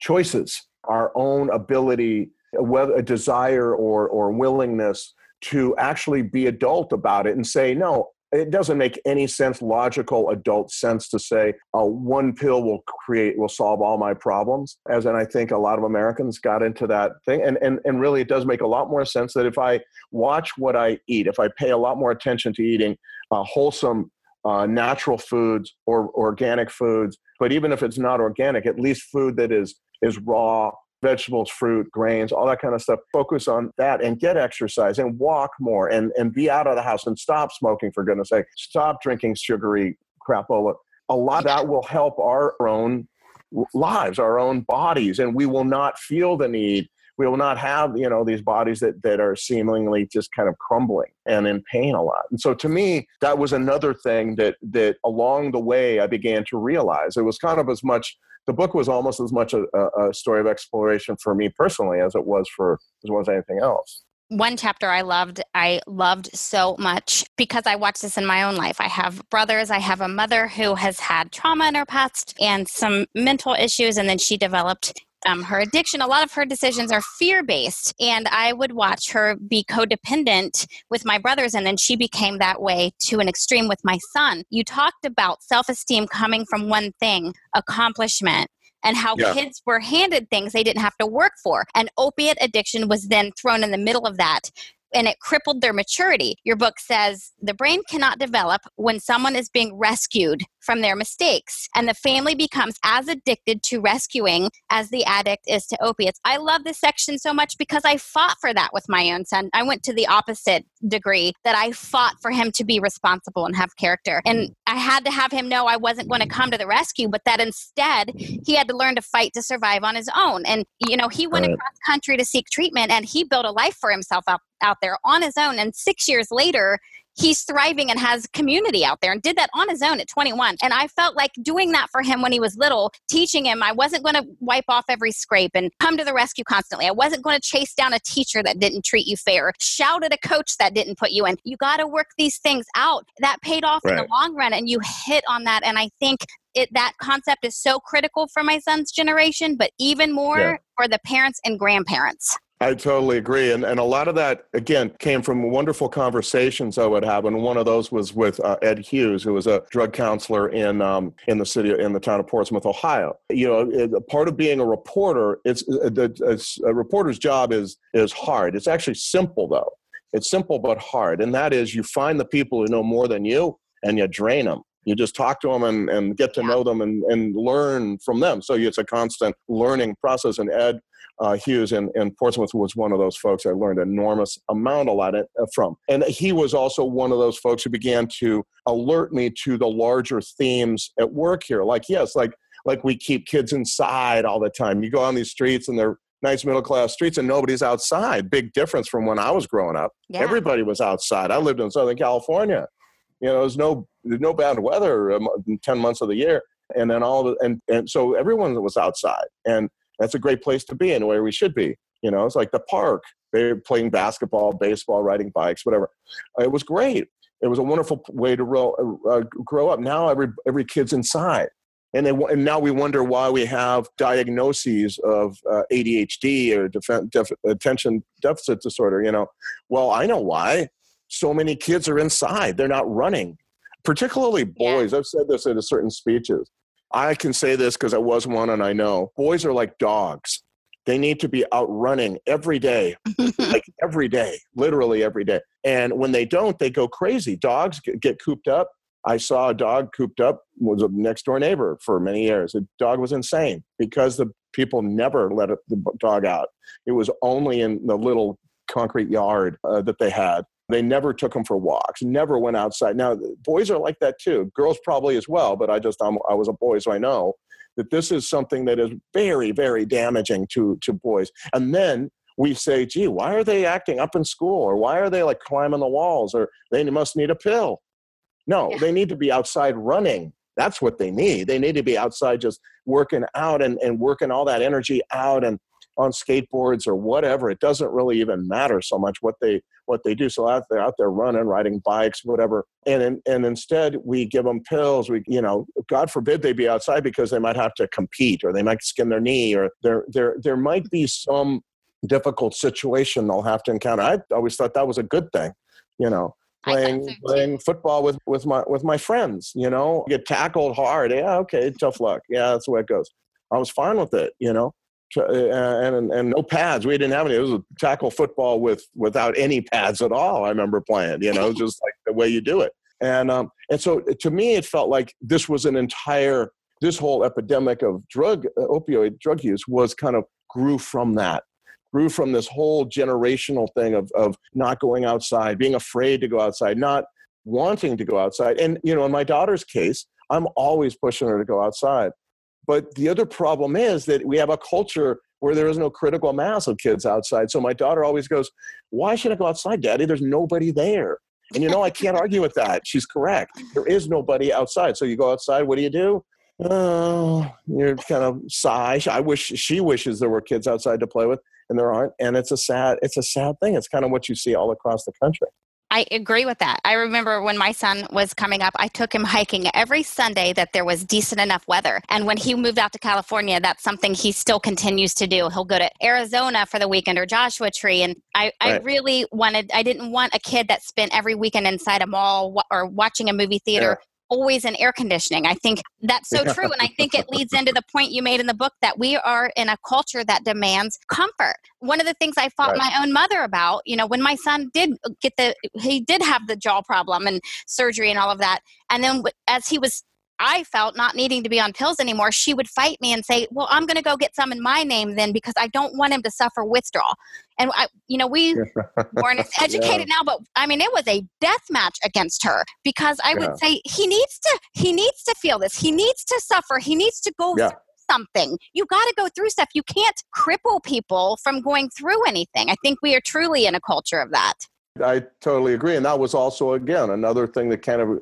choices, our own ability, whether a desire or, or willingness to actually be adult about it and say, no, it doesn't make any sense, logical adult sense to say uh, one pill will create, will solve all my problems. As and I think a lot of Americans got into that thing. And, and, and really, it does make a lot more sense that if I watch what I eat, if I pay a lot more attention to eating uh, wholesome uh, natural foods or organic foods. But even if it's not organic, at least food that is is raw, vegetables, fruit, grains, all that kind of stuff. Focus on that and get exercise and walk more and, and be out of the house and stop smoking for goodness sake. Stop drinking sugary crapola. A lot that will help our own lives, our own bodies, and we will not feel the need we will not have you know these bodies that that are seemingly just kind of crumbling and in pain a lot. And so to me that was another thing that that along the way i began to realize. It was kind of as much the book was almost as much a, a story of exploration for me personally as it was for as well as anything else. One chapter I loved, I loved so much because I watched this in my own life. I have brothers, I have a mother who has had trauma in her past and some mental issues, and then she developed um, her addiction, a lot of her decisions are fear based. And I would watch her be codependent with my brothers, and then she became that way to an extreme with my son. You talked about self esteem coming from one thing accomplishment and how yeah. kids were handed things they didn't have to work for. And opiate addiction was then thrown in the middle of that and it crippled their maturity. Your book says the brain cannot develop when someone is being rescued from their mistakes, and the family becomes as addicted to rescuing as the addict is to opiates. I love this section so much because I fought for that with my own son. I went to the opposite degree that I fought for him to be responsible and have character. And I had to have him know I wasn't going to come to the rescue, but that instead he had to learn to fight to survive on his own. And, you know, he went right. across country to seek treatment and he built a life for himself out, out there on his own. And six years later, he's thriving and has community out there and did that on his own at 21. And I felt like doing that for him when he was little, teaching him I wasn't going to wipe off every scrape and come to the rescue constantly. I wasn't going to chase down a teacher that didn't treat you fair, shout at a coach that didn't put you in. You got to work these things out. That paid off right. in the long run. And you hit on that. And I think it, that concept is so critical for my son's generation, but even more yeah. for the parents and grandparents. I totally agree. And, and a lot of that, again, came from wonderful conversations I would have. And one of those was with uh, Ed Hughes, who was a drug counselor in, um, in the city, in the town of Portsmouth, Ohio. You know, part of being a reporter, it's, uh, it's, a reporter's job is, is hard. It's actually simple, though. It's simple but hard. And that is you find the people who know more than you and you drain them You just talk to them and, and get to know them and, and learn from them. So it's a constant learning process. And Ed uh, Hughes in, in Portsmouth was one of those folks I learned enormous amount a lot uh, from. And he was also one of those folks who began to alert me to the larger themes at work here. Like, yes, like like we keep kids inside all the time. You go on these streets and they're nice middle class streets and nobody's outside. Big difference from when I was growing up. Yeah. Everybody was outside. I lived in Southern California. You know, there's no there's no bad weather um, ten months of the year, and then all of the, and and so everyone was outside, and that's a great place to be and where we should be. You know, it's like the park. They're playing basketball, baseball, riding bikes, whatever. It was great. It was a wonderful way to grow, uh, grow up. Now every every kid's inside, and they, and now we wonder why we have diagnoses of uh, ADHD or def- def- attention deficit disorder. You know, well, I know why. So many kids are inside; they're not running. Particularly Yeah. boys. I've said this in certain speeches. I can say this because I was one, and I know boys are like dogs. They need to be out running every day, [LAUGHS] like every day, literally every day. And when they don't, they go crazy. Dogs get, cooped up. I saw a dog cooped up was a next door neighbor for many years. The dog was insane because the people never let the dog out. It was only in the little concrete yard uh, that they had. They never took them for walks. Never went outside. Now boys are like that too. Girls probably as well. But I just I'm, I was a boy, so I know that this is something that is very very damaging to to boys. And then we say, gee, why are they acting up in school, or why are they like climbing the walls, or they must need a pill. No, Yeah. they need to be outside running. That's what they need. They need to be outside just working out and, and working all that energy out and on skateboards or whatever. It doesn't really even matter so much what they what they do. So out there out there running, riding bikes, whatever. And in, and instead we give them pills. We you know, God forbid they be outside because they might have to compete or they might skin their knee or there there there might be some difficult situation they'll have to encounter. I always thought that was a good thing, you know playing so, playing football with with my with my friends. You know, get tackled hard. Yeah, okay, tough luck. Yeah, that's the way it goes. I was fine with it. You know, and and no pads. We didn't have any. It was a tackle football with without any pads at all. I remember playing. You know, [LAUGHS] just like the way you do it. And um and so to me, it felt like this was an entire this whole epidemic of drug uh, opioid drug use was kind of grew from that grew from this whole generational thing of, of not going outside, being afraid to go outside, not wanting to go outside. And, you know, in my daughter's case, I'm always pushing her to go outside. But the other problem is that we have a culture where there is no critical mass of kids outside. So my daughter always goes, Why should I go outside, Daddy? There's nobody there. And you know, I can't argue with that. She's correct. There is nobody outside. So you go outside, what do you do? Oh, you're kind of sigh. I wish she wishes there were kids outside to play with and there aren't and it's a sad it's a sad thing it's kind of what you see all across the country I agree with that. I remember when my son was coming up, I took him hiking every Sunday that there was decent enough weather. And when he moved out to California, that's something he still continues to do. He'll go to Arizona for the weekend or Joshua Tree. And I, I really wanted, I didn't want a kid that spent every weekend inside a mall or watching a movie theater. Always in air conditioning. I think that's so true. And I think it leads into the point you made in the book that we are in a culture that demands comfort. One of the things I fought Right. my own mother about, you know, when my son did get the, he did have the jaw problem and surgery and all of that. And then as he was, I felt not needing to be on pills anymore, she would fight me and say, Well, I'm going to go get some in my name then because I don't want him to suffer withdrawal. And, I, you know, we [LAUGHS] weren't as educated now, but I mean, it was a death match against her because I Yeah. would say, He needs to, he needs to feel this. He needs to suffer. He needs to go Yeah. through something. You got to go through stuff. You can't cripple people from going through anything. I think we are truly in a culture of that. i totally agree and that was also again another thing that kind of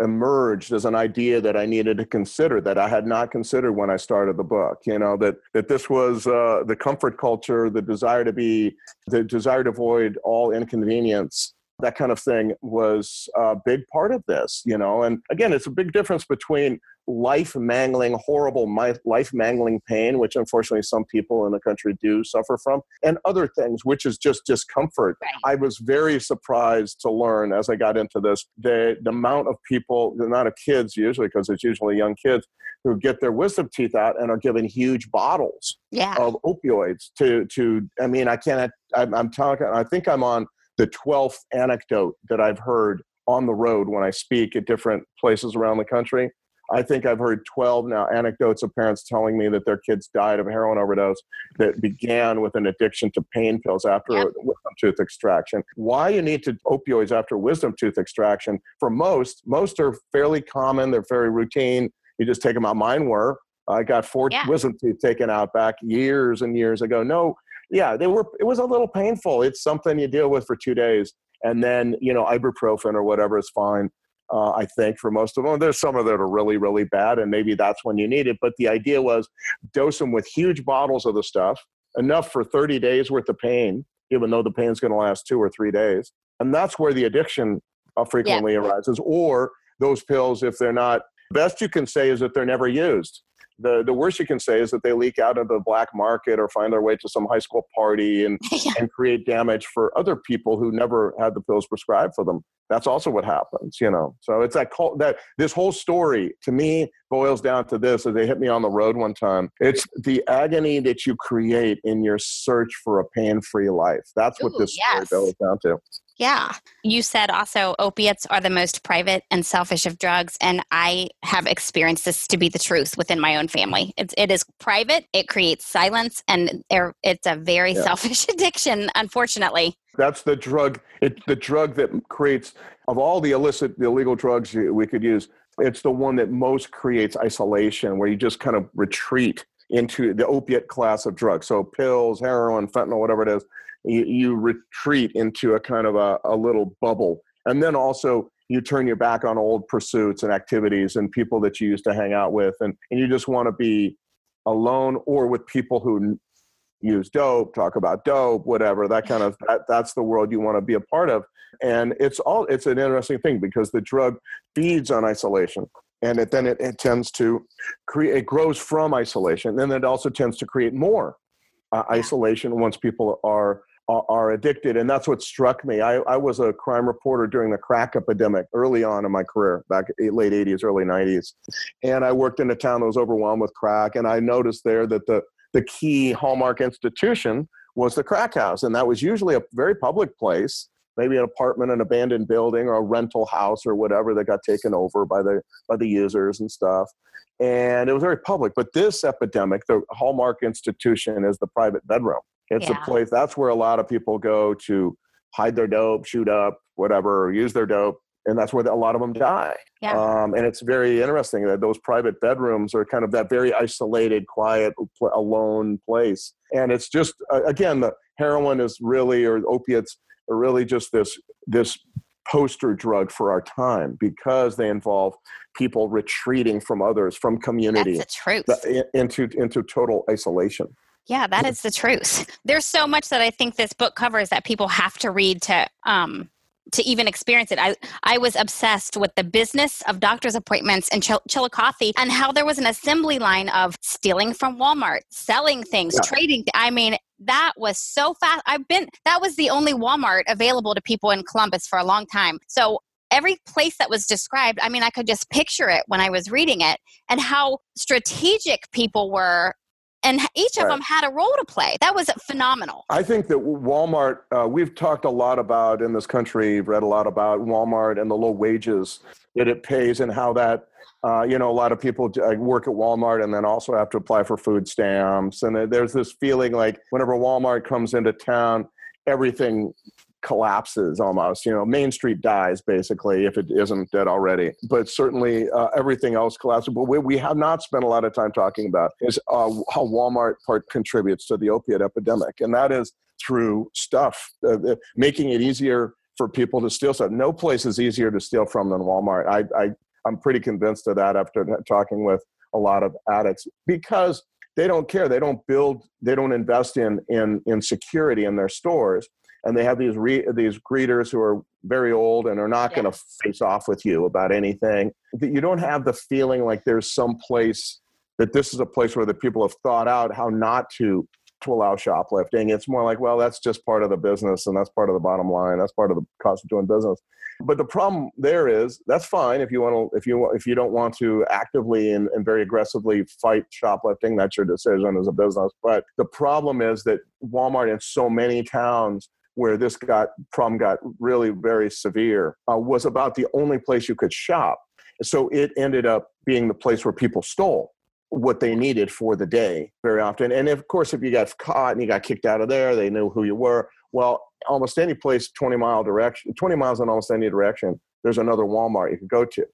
emerged as an idea that i needed to consider that i had not considered when i started the book you know that that this was uh, the comfort culture the desire to be the desire to avoid all inconvenience that kind of thing was a big part of this you know and again it's a big difference between life mangling horrible life mangling pain which unfortunately some people in the country do suffer from and other things which is just discomfort Right. i was very surprised to learn as i got into this the, the amount of people the amount of kids usually because it's usually young kids who get their wisdom teeth out and are given huge bottles Yeah. of opioids to to i mean i can't i'm, I'm talking i think i'm on the 12th anecdote that i've heard on the road when I speak at different places around the country. I think I've heard 12 now anecdotes of parents telling me that their kids died of heroin overdose that began with an addiction to pain pills after yep. wisdom tooth extraction. Why you need to opioids after wisdom tooth extraction? For most, most are fairly common. They're very routine. You just take them out. Mine were. I got four yeah. wisdom teeth taken out back years and years ago. No, yeah, they were. It was a little painful. It's something you deal with for two days, and then you know ibuprofen or whatever is fine. Uh, I think for most of them, there's some of that are really really bad, and maybe that's when you need it. But the idea was dose them with huge bottles of the stuff, enough for 30 days worth of pain, even though the pain's going to last two or three days, and that's where the addiction uh, frequently yeah. arises. Or those pills, if they're not best you can say is that they're never used the the worst you can say is that they leak out of the black market or find their way to some high school party and [LAUGHS] yeah. and create damage for other people who never had the pills prescribed for them. That's also what happens, you know. So it's that that this whole story to me boils down to this. As they hit me on the road one time, it's the agony that you create in your search for a pain-free life. That's what Ooh, this yes. story boils down to. Yeah. You said also opiates are the most private and selfish of drugs. And I have experienced this to be the truth within my own family. It's, it is private, it creates silence, and er, it's a very yeah. selfish [LAUGHS] addiction, unfortunately. That's the drug. It, the drug that creates, of all the illicit, the illegal drugs we could use, it's the one that most creates isolation, where you just kind of retreat into the opiate class of drugs. So pills, heroin, fentanyl, whatever it is you, you retreat into a kind of a, a little bubble. And then also you turn your back on old pursuits and activities and people that you used to hang out with. And, and you just want to be alone or with people who use dope talk about dope whatever. That kind of that, that's the world you want to be a part of. And it's all it's an interesting thing because the drug feeds on isolation. And it, then it, it tends to create it grows from isolation. And then it also tends to create more uh, isolation once people are are addicted. And that's what struck me. I, I was a crime reporter during the crack epidemic early on in my career, back late 80s, early 90s. And I worked in a town that was overwhelmed with crack. And I noticed there that the, the key hallmark institution was the crack house. And that was usually a very public place maybe an apartment, an abandoned building, or a rental house, or whatever that got taken over by the by the users and stuff. And it was very public. But this epidemic, the hallmark institution, is the private bedroom. It's yeah. a place that's where a lot of people go to hide their dope, shoot up, whatever, use their dope, and that's where a lot of them die. Yeah. Um, and it's very interesting that those private bedrooms are kind of that very isolated, quiet, alone place. And it's just again, the heroin is really or opiates are really just this this poster drug for our time because they involve people retreating from others, from community, That's the truth. into into total isolation. Yeah, that is the truth. There's so much that I think this book covers that people have to read to um, to even experience it. I, I was obsessed with the business of doctor's appointments in Ch- Chillicothe and how there was an assembly line of stealing from Walmart, selling things, yeah. trading. I mean, that was so fast. I've been, that was the only Walmart available to people in Columbus for a long time. So every place that was described, I mean, I could just picture it when I was reading it and how strategic people were and each of right. them had a role to play. That was phenomenal. I think that Walmart, uh, we've talked a lot about in this country, read a lot about Walmart and the low wages that it pays and how that, uh, you know, a lot of people uh, work at Walmart and then also have to apply for food stamps. And there's this feeling like whenever Walmart comes into town, everything collapses almost. You know, Main Street dies basically if it isn't dead already. But certainly uh, everything else collapses. But what we have not spent a lot of time talking about is uh, how Walmart part contributes to the opiate epidemic, and that is through stuff, uh, making it easier for people to steal stuff. No place is easier to steal from than Walmart. I, I I'm pretty convinced of that after talking with a lot of addicts because they don't care. They don't build. They don't invest in in in security in their stores and they have these re- these greeters who are very old and are not yeah. going to face off with you about anything. You don't have the feeling like there's some place that this is a place where the people have thought out how not to to allow shoplifting. It's more like, well, that's just part of the business and that's part of the bottom line. That's part of the cost of doing business. But the problem there is that's fine if you want to if you if you don't want to actively and, and very aggressively fight shoplifting, that's your decision as a business. But the problem is that Walmart in so many towns where this got problem got really very severe uh, was about the only place you could shop. So it ended up being the place where people stole what they needed for the day very often. And of course, if you got caught and you got kicked out of there, they knew who you were. Well, almost any place 20 mile direction, 20 miles in almost any direction, there's another Walmart you could go to.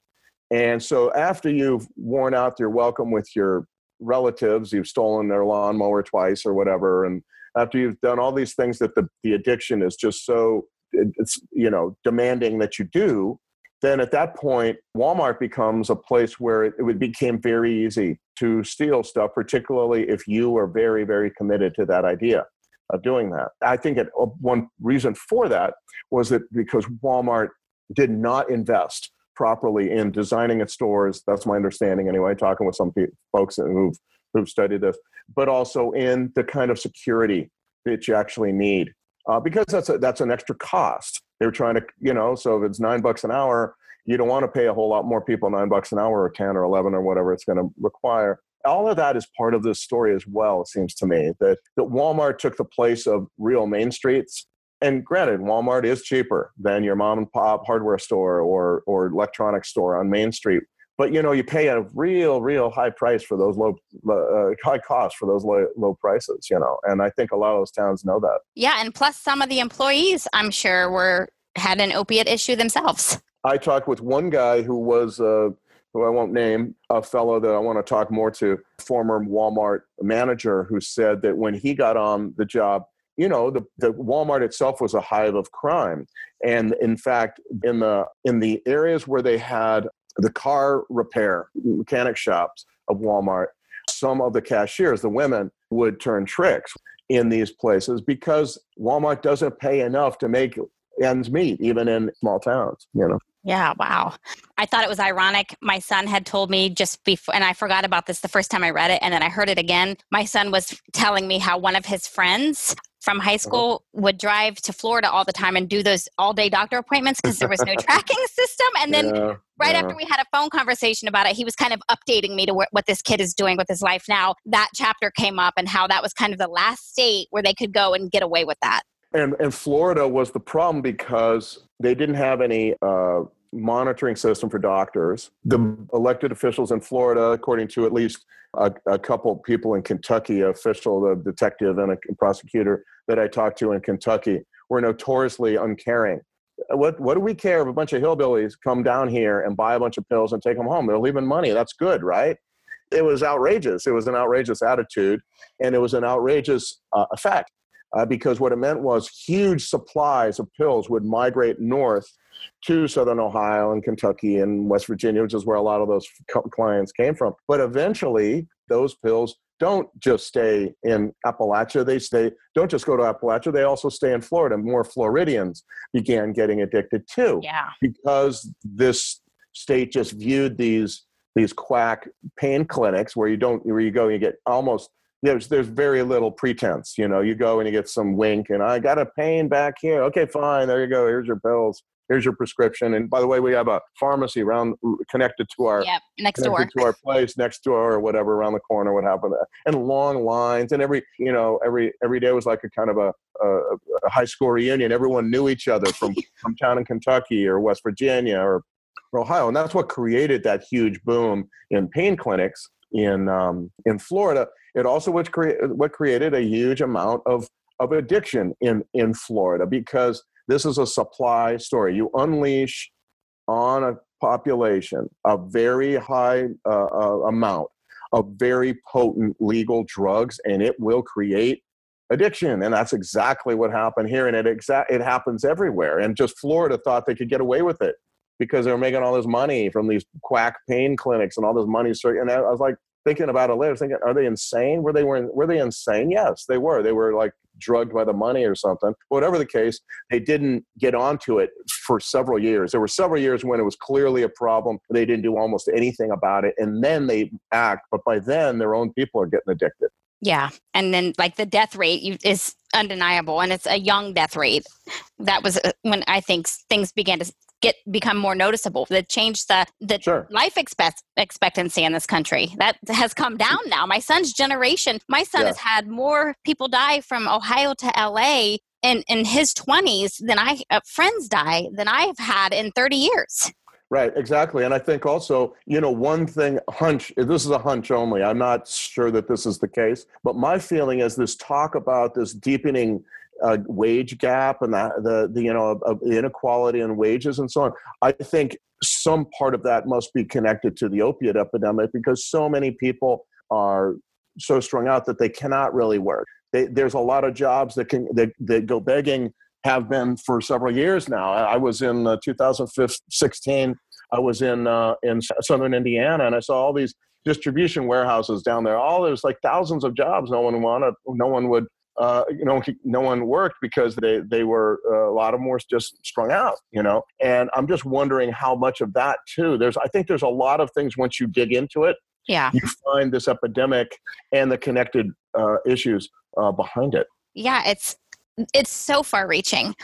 And so after you've worn out your welcome with your relatives, you've stolen their lawnmower twice or whatever, and after you've done all these things that the, the addiction is just so it's you know demanding that you do then at that point walmart becomes a place where it, it became very easy to steal stuff particularly if you are very very committed to that idea of doing that. I think it, uh, one reason for that was that because walmart did not invest properly in designing its stores that's my understanding anyway talking with some folks who've who've studied this but also in the kind of security that you actually need. Uh, because that's a, that's an extra cost. They're trying to, you know, so if it's nine bucks an hour, you don't want to pay a whole lot more people nine bucks an hour or 10 or 11 or whatever it's going to require. All of that is part of this story as well, it seems to me, that, that Walmart took the place of real main streets. And granted, Walmart is cheaper than your mom and pop hardware store or, or electronics store on Main Street but you know you pay a real real high price for those low uh, high costs for those low, low prices you know and i think a lot of those towns know that. Yeah and plus some of the employees i'm sure were had an opiate issue themselves. I talked with one guy who was uh, who i won't name a fellow that i want to talk more to former walmart manager who said that when he got on the job you know the, the walmart itself was a hive of crime. And in fact in the in the areas where they had the car repair mechanic shops of Walmart, some of the cashiers, the women, would turn tricks in these places because Walmart doesn't pay enough to make ends meet, even in small towns, you know. Yeah, wow. I thought it was ironic. My son had told me just before, and I forgot about this the first time I read it, and then I heard it again. My son was telling me how one of his friends from high uh-huh. school would drive to Florida all the time and do those all day doctor appointments because there was no [LAUGHS] tracking system. And then yeah, right yeah. after we had a phone conversation about it, he was kind of updating me to wh- what this kid is doing with his life now. That chapter came up and how that was kind of the last state where they could go and get away with that. And, and Florida was the problem because they didn't have any uh, monitoring system for doctors. The elected officials in Florida, according to at least a, a couple people in Kentucky, official, the detective and a prosecutor that I talked to in Kentucky, were notoriously uncaring. What, what do we care if a bunch of hillbillies come down here and buy a bunch of pills and take them home? They're leaving money. That's good, right? It was outrageous. It was an outrageous attitude, and it was an outrageous uh, effect. Uh, because what it meant was huge supplies of pills would migrate north to southern Ohio and Kentucky and West Virginia, which is where a lot of those clients came from. But eventually, those pills don't just stay in Appalachia. They stay, don't just go to Appalachia, they also stay in Florida. More Floridians began getting addicted too. Yeah. Because this state just viewed these these quack pain clinics where you don't where you go and you get almost there's there's very little pretense. You know, you go and you get some wink and I got a pain back here. Okay, fine. There you go. Here's your pills here's your prescription. And by the way, we have a pharmacy around connected to our yep, next door to our place, next door or whatever, around the corner. What happened? And long lines, and every you know every every day was like a kind of a, a, a high school reunion. Everyone knew each other from [LAUGHS] from town in Kentucky or West Virginia or Ohio, and that's what created that huge boom in pain clinics in um, in Florida. It also what, crea- what created a huge amount of of addiction in in Florida because this is a supply story. You unleash on a population a very high uh, uh, amount of very potent legal drugs, and it will create addiction. And that's exactly what happened here. And it exa- it happens everywhere. And just Florida thought they could get away with it because they were making all this money from these quack pain clinics and all this money. And I was like thinking about it later, thinking, are they insane? Were they were, were they insane? Yes, they were. They were like drugged by the money or something. Whatever the case, they didn't get onto it for several years. There were several years when it was clearly a problem. They didn't do almost anything about it. And then they act. But by then, their own people are getting addicted. Yeah. And then, like, the death rate is undeniable. And it's a young death rate. That was uh, when I think things began to get become more noticeable that changed the the Sure. life expect, expectancy in this country that has come down now my son's generation my son Yeah. has had more people die from ohio to la in in his 20s than i uh, friends die than i've had in 30 years Right, exactly. And I think also, you know, one thing, hunch, this is a hunch only. I'm not sure that this is the case, but my feeling is this talk about this deepening uh, wage gap and the, the, the you know, of the inequality in wages and so on. I think some part of that must be connected to the opiate epidemic because so many people are so strung out that they cannot really work. They, there's a lot of jobs that can that, that go begging have been for several years now. I I was in uh, 2016. I was in uh, in southern Indiana, and I saw all these distribution warehouses down there. All there's like thousands of jobs. No one wanted. No one would. Uh, you know, no one worked because they they were uh, a lot of them were just strung out. You know, and I'm just wondering how much of that too. There's I think there's a lot of things once you dig into it, yeah you find this epidemic and the connected uh, issues uh, behind it. yeah it's it's so far reaching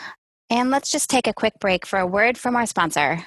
and let's just take a quick break for a word from our sponsor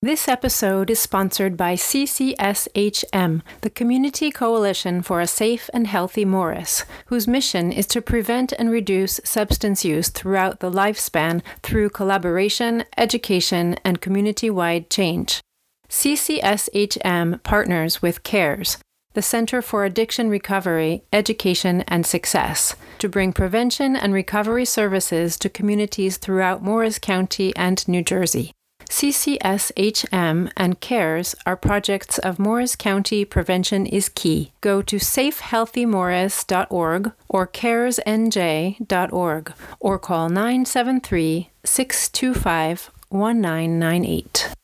This episode is sponsored by CCSHM, the Community Coalition for a Safe and Healthy Morris, whose mission is to prevent and reduce substance use throughout the lifespan through collaboration, education, and community wide change. CCSHM partners with CARES, the Center for Addiction Recovery, Education, and Success, to bring prevention and recovery services to communities throughout Morris County and New Jersey. CCSHM and CARES are projects of Morris County Prevention is Key. Go to safehealthymorris.org or caresnj.org or call 973 625 1998.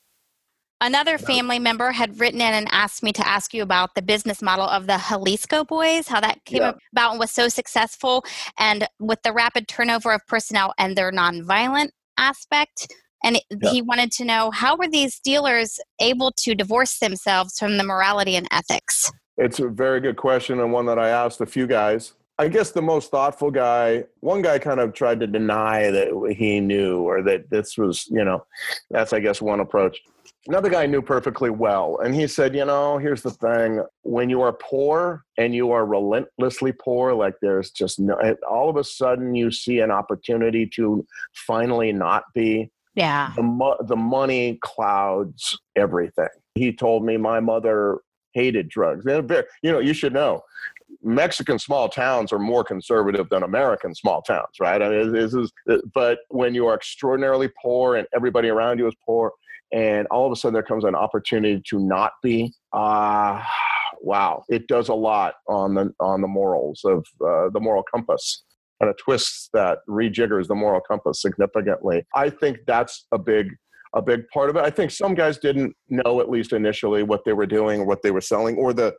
Another family member had written in and asked me to ask you about the business model of the Xalisco Boys, how that came Yeah. about and was so successful, and with the rapid turnover of personnel and their nonviolent aspect. And Yeah. he wanted to know how were these dealers able to divorce themselves from the morality and ethics? It's a very good question and one that I asked a few guys. I guess the most thoughtful guy, one guy kind of tried to deny that he knew or that this was, you know, that's, I guess, one approach. Another guy knew perfectly well. And he said, you know, here's the thing when you are poor and you are relentlessly poor, like there's just no, all of a sudden you see an opportunity to finally not be, Yeah. the, mo- the money clouds everything. He told me my mother hated drugs. You know, you should know. Mexican small towns are more conservative than American small towns, right? I mean, this is, but when you are extraordinarily poor and everybody around you is poor, and all of a sudden there comes an opportunity to not be, ah, wow, it does a lot on the on the morals of uh, the moral compass and it twists that rejiggers the moral compass significantly. I think that's a big a big part of it. I think some guys didn't know at least initially what they were doing or what they were selling or the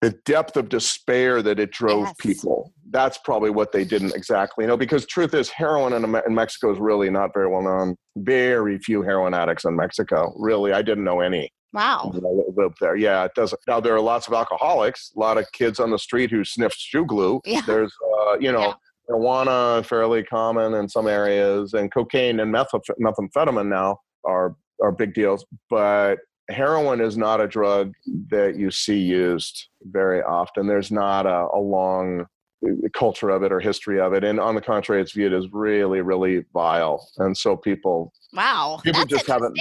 the depth of despair that it drove Yes. people. That's probably what they didn't exactly know because truth is heroin in, in Mexico is really not very well known. Very few heroin addicts in Mexico. Really, I didn't know any Wow. lived there. Yeah, it doesn't. Now there are lots of alcoholics, a lot of kids on the street who sniff shoe glue. Yeah. There's, uh, you know, Yeah. Marijuana fairly common in some areas, and cocaine and methamphetamine now are are big deals. But heroin is not a drug that you see used very often. There's not a, a long uh, culture of it or history of it, and on the contrary, it's viewed as really, really vile. And so people Wow. People That's just haven't-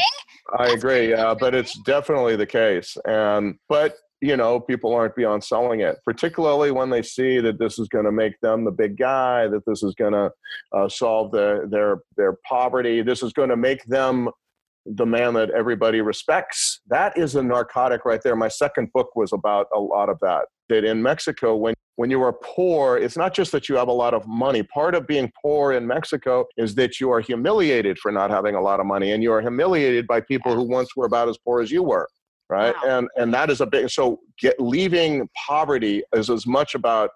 I That's agree, yeah, but it's definitely the case. And but you know, people aren't beyond selling it, particularly when they see that this is going to make them the big guy, that this is going to uh, solve their their their poverty, this is going to make them the man that everybody respects. That is a narcotic right there. My second book was about a lot of that. That in Mexico, when when you are poor, it's not just that you have a lot of money. Part of being poor in Mexico is that you are humiliated for not having a lot of money, and you are humiliated by people who once were about as poor as you were, right? Wow. And and that is a big. So get leaving poverty is as much about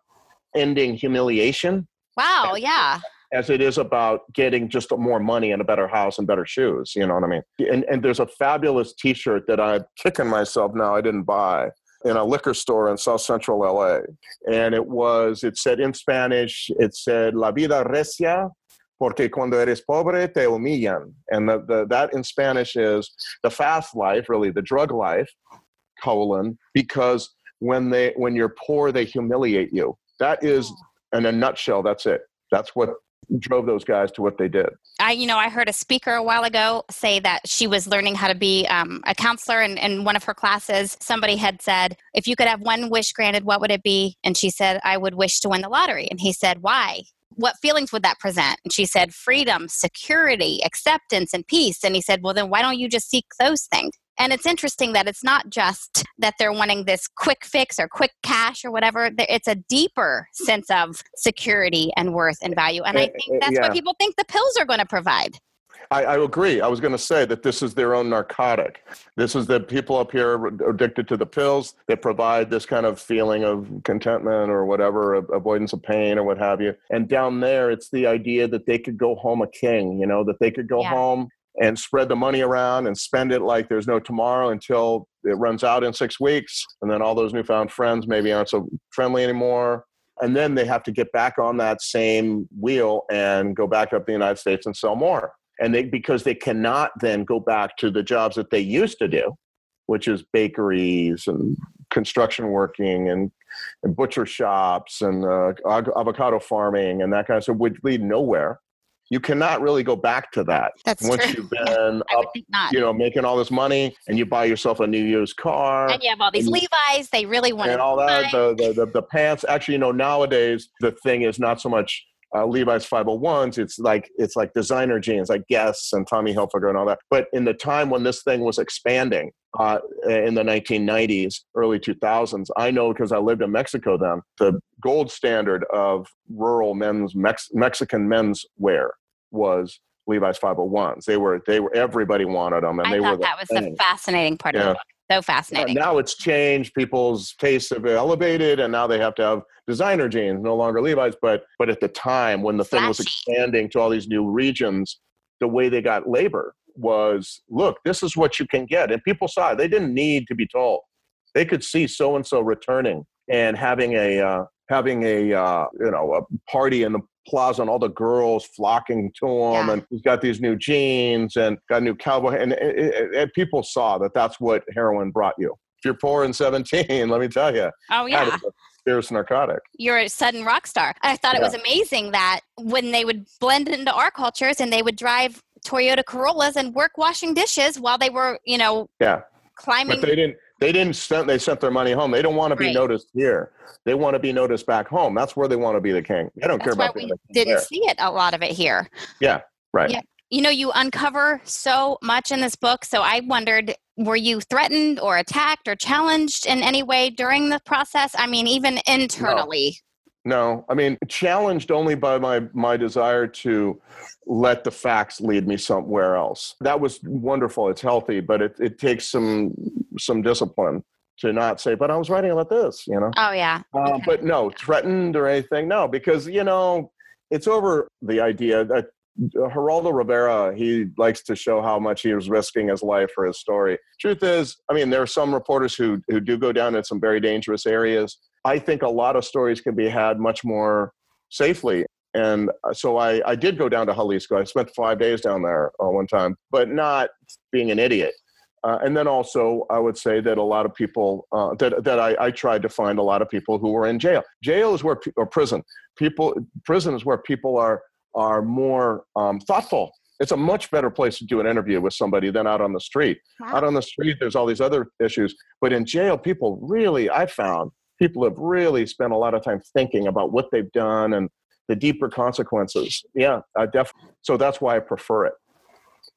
ending humiliation Wow. Yeah. as it is about getting just more money and a better house and better shoes. You know what I mean? And, and there's a fabulous T-shirt that I'm kicking myself now. I didn't buy in a liquor store in South Central LA, and it was it said in Spanish. It said "La vida recia porque cuando eres pobre te humillan. And the, the, that in Spanish is the fast life, really the drug life, colon, because when they when you're poor, they humiliate you. That is in a nutshell, that's it. That's what drove those guys to what they did. I, you know, I heard a speaker a while ago say that she was learning how to be um, a counselor, and in one of her classes, somebody had said, "If you could have one wish granted, what would it be?" And she said, "I would wish to win the lottery." And he said, "Why?" What feelings would that present? And she said, freedom, security, acceptance, and peace. And he said, Well, then why don't you just seek those things? And it's interesting that it's not just that they're wanting this quick fix or quick cash or whatever. It's a deeper sense of security and worth and value. And I Eh, think eh, that's yeah. what people think the pills are going to provide. I, I agree. I was going to say that this is their own narcotic. This is the people up here are addicted to the pills that provide this kind of feeling of contentment or whatever, avoidance of pain or what have you. And down there, it's the idea that they could go home a king, you know, that they could go Yeah. home and spread the money around and spend it like there's no tomorrow until it runs out in six weeks. And then all those newfound friends maybe aren't so friendly anymore. And then they have to get back on that same wheel and go back up the United States and sell more and they because they cannot then go back to the jobs that they used to do which is bakeries and construction working and, and butcher shops and uh, avocado farming and that kind of stuff would lead nowhere you cannot really go back to that That's once true. you've been [LAUGHS] up you know making all this money and you buy yourself a new used car and you have all these Levi's. They really want and all that the, the, the, the pants actually you know nowadays the thing is not so much uh, Levi's 501s it's like it's like designer jeans like Guess and Tommy Hilfiger and all that but in the time when this thing was expanding uh, in the 1990s early 2000s I know because I lived in Mexico then the gold standard of rural men's Mex- Mexican men's wear was Levi's 501s they were they were everybody wanted them and I they were thought the that was the fascinating part of Yeah. the book. So Yeah, fascinating. now it's changed. People's tastes have elevated, and now they have to have designer jeans, no longer Levi's. But but at the time when the thing was expanding to all these new regions, the way they got labor was, look, this is what you can get, and people saw it. They didn't need to be told. They could see so and so returning and having a uh, having a uh, you know a party in the plaza and all the girls flocking to him Yeah. and he's got these new jeans and got a new cowboy and, and, and- people saw that that's what heroin brought you if you're poor and 17 [LAUGHS] let me tell you oh that yeah. is a fierce narcotic you're a sudden rock star. I thought it was amazing that when they would blend into our cultures and they would drive Toyota Corollas and work washing dishes while they were, you know, yeah climbing. but they didn't they didn't send they sent their money home they don't want to be Right. noticed here they want to be noticed back home that's where they want to be the king they don't care That's why about we the didn't there. see it a lot of it here. yeah right Yeah. You know, you uncover so much in this book. So I wondered, were you threatened or attacked or challenged in any way during the process? I mean, even internally. No, I mean challenged only by my my desire to let the facts lead me somewhere else. That was wonderful. It's healthy, but it, it takes some some discipline to not say, "But I was writing about this," you know. Oh, yeah. Uh, Okay. But no, threatened or anything, no, because you know it's over the idea that Geraldo Rivera he likes to show how much he was risking his life for his story. Truth is, I mean, there are some reporters who who do go down in some very dangerous areas. I think a lot of stories can be had much more safely. And uh, so I, I did go down to Xalisco. I spent five days down there uh, one time, but not being an idiot. Uh, and then also, I would say that a lot of people uh, that that I, I tried to find a lot of people who were in jail. Jail is where or prison. People prison is where people are are more um, thoughtful. It's a much better place to do an interview with somebody than out on the street. Wow. Out on the street, there's all these other issues, but in jail, people really I found people have really spent a lot of time thinking about what they've done and the deeper consequences. Yeah, I definitely. So that's why I prefer it.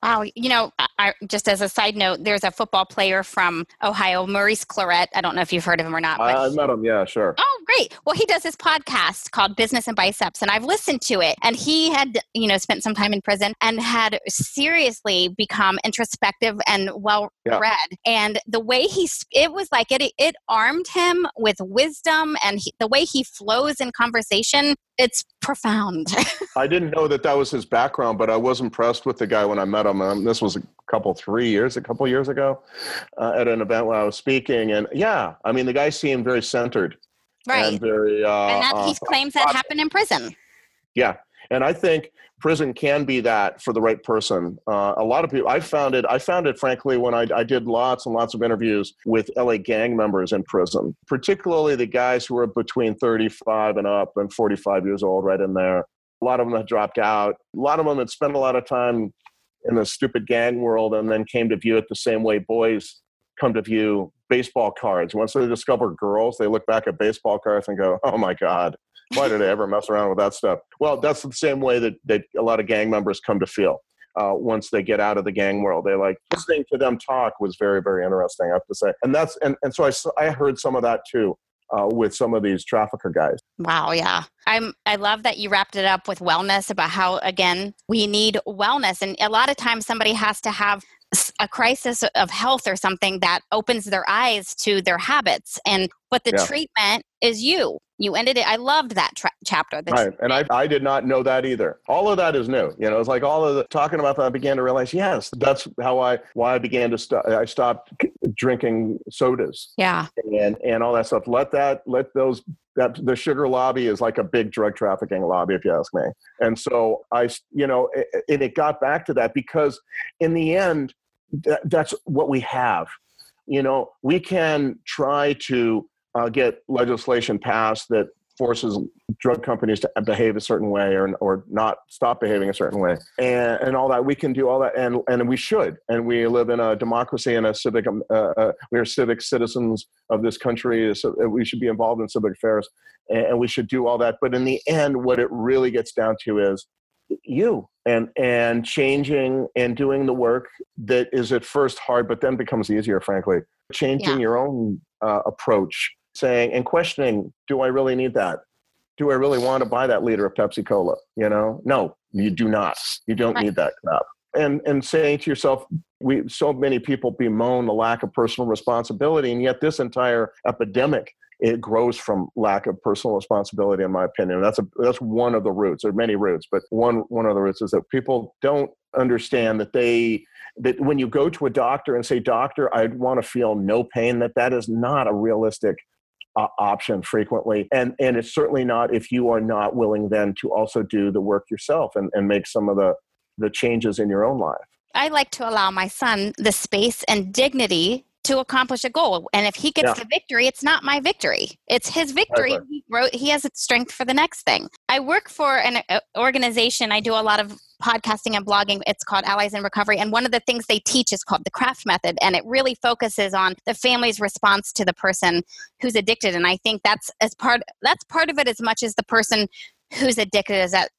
Wow, you know, I, just as a side note, there's a football player from Ohio, Maurice Clarett. I don't know if you've heard of him or not. But I, I met him. Yeah, sure. Oh, great. Well, he does this podcast called Business and Biceps, and I've listened to it. And he had, you know, spent some time in prison and had seriously become introspective and well Yeah. read. And the way he, it was like it, it armed him with wisdom, and he, the way he flows in conversation, it's profound. [LAUGHS] I didn't know that that was his background, but I was impressed with the guy when I met him. Um, this was a couple, three years, a couple years ago, uh, at an event where I was speaking, and yeah, I mean, the guy seemed very centered right. and very. Uh, and that uh, he claims that happened in prison. yeah, And I think prison can be that for the right person. Uh, a lot of people, I found it, I found it frankly when I, I did lots and lots of interviews with LA gang members in prison, particularly the guys who were between 35 and up and 45 years old, right in there. A lot of them had dropped out. A lot of them had spent a lot of time in the stupid gang world and then came to view it the same way boys come to view baseball cards. Once they discover girls, they look back at baseball cards and go, oh my God, why did I ever mess around with that stuff? Well, that's the same way that, that a lot of gang members come to feel. Uh, once they get out of the gang world, they like listening to them talk was very, very interesting. I have to say, and that's and, and so I, I heard some of that too uh, with some of these trafficker guys. Wow, yeah. I'm I love that you wrapped it up with wellness about how again we need wellness and a lot of times somebody has to have a crisis of health or something that opens their eyes to their habits and but the yeah. treatment is you. You ended it i loved that tra- chapter right and I, I did not know that either. All of that is new you know it's like all of the talking about that i began to realize yes that's how i why i began to stop i stopped drinking sodas. Yeah. And and all that stuff. Let that let those that the sugar lobby is like a big drug trafficking lobby if you ask me. And so i you know and it got back to that because in the end that, that's what we have. You know we can try to uh, get legislation passed that forces drug companies to behave a certain way or, or not stop behaving a certain way. And, and all that we can do all that and, and we should. And we live in a democracy and a civic um, uh, uh, we are civic citizens of this country so we should be involved in civic affairs and, and we should do all that. But in the end what it really gets down to is you and and changing and doing the work that is at first hard but then becomes easier frankly. Changing yeah. your own uh, approach saying and questioning do i really need that? Do i really want to buy that liter of pepsi cola you know? No you do not. You don't right. need that crap. And and saying to yourself we so many people bemoan the lack of personal responsibility and yet this entire epidemic it grows from lack of personal responsibility in my opinion. That's a that's one of the roots. There are many roots but one one of the roots is that people don't understand that they that when you go to a doctor and say doctor i want to feel no pain that that is not a realistic uh, option frequently. And and it's certainly not if you are not willing then to also do the work yourself and, and make some of the the changes in your own life. I like to allow my son the space and dignity to accomplish a goal. And if he gets yeah. the victory, it's not my victory. It's his victory. He wrote he has strength for the next thing. I work for an uh, organization. I do a lot of podcasting and blogging. It's called Allies in Recovery. And one of the things they teach is called the craft method. And it really focuses on the family's response to the person who's addicted. And I think that's as part that's part of it as much as the person who's addicted is that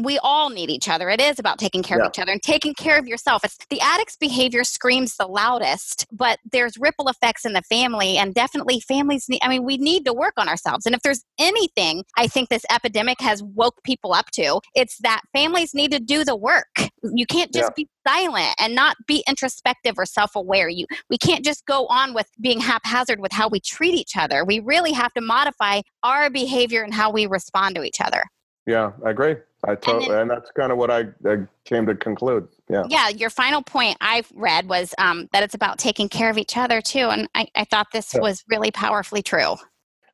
we all need each other. It is about taking care yeah. of each other and taking care of yourself. It's the addict's behavior screams the loudest, but there's ripple effects in the family and definitely families need I mean we need to work on ourselves. And if there's anything I think this epidemic has woke people up to, it's that families need to do the work. You can't just yeah. be silent and not be introspective or self-aware. You we can't just go on with being haphazard with how we treat each other. We really have to modify our behavior and how we respond to each other. Yeah, I agree. I totally, and, and, that's kind of what I, I, came to conclude. Yeah. Yeah. Your final point I read was um, that it's about taking care of each other too, and I, I thought this yeah. was really powerfully true.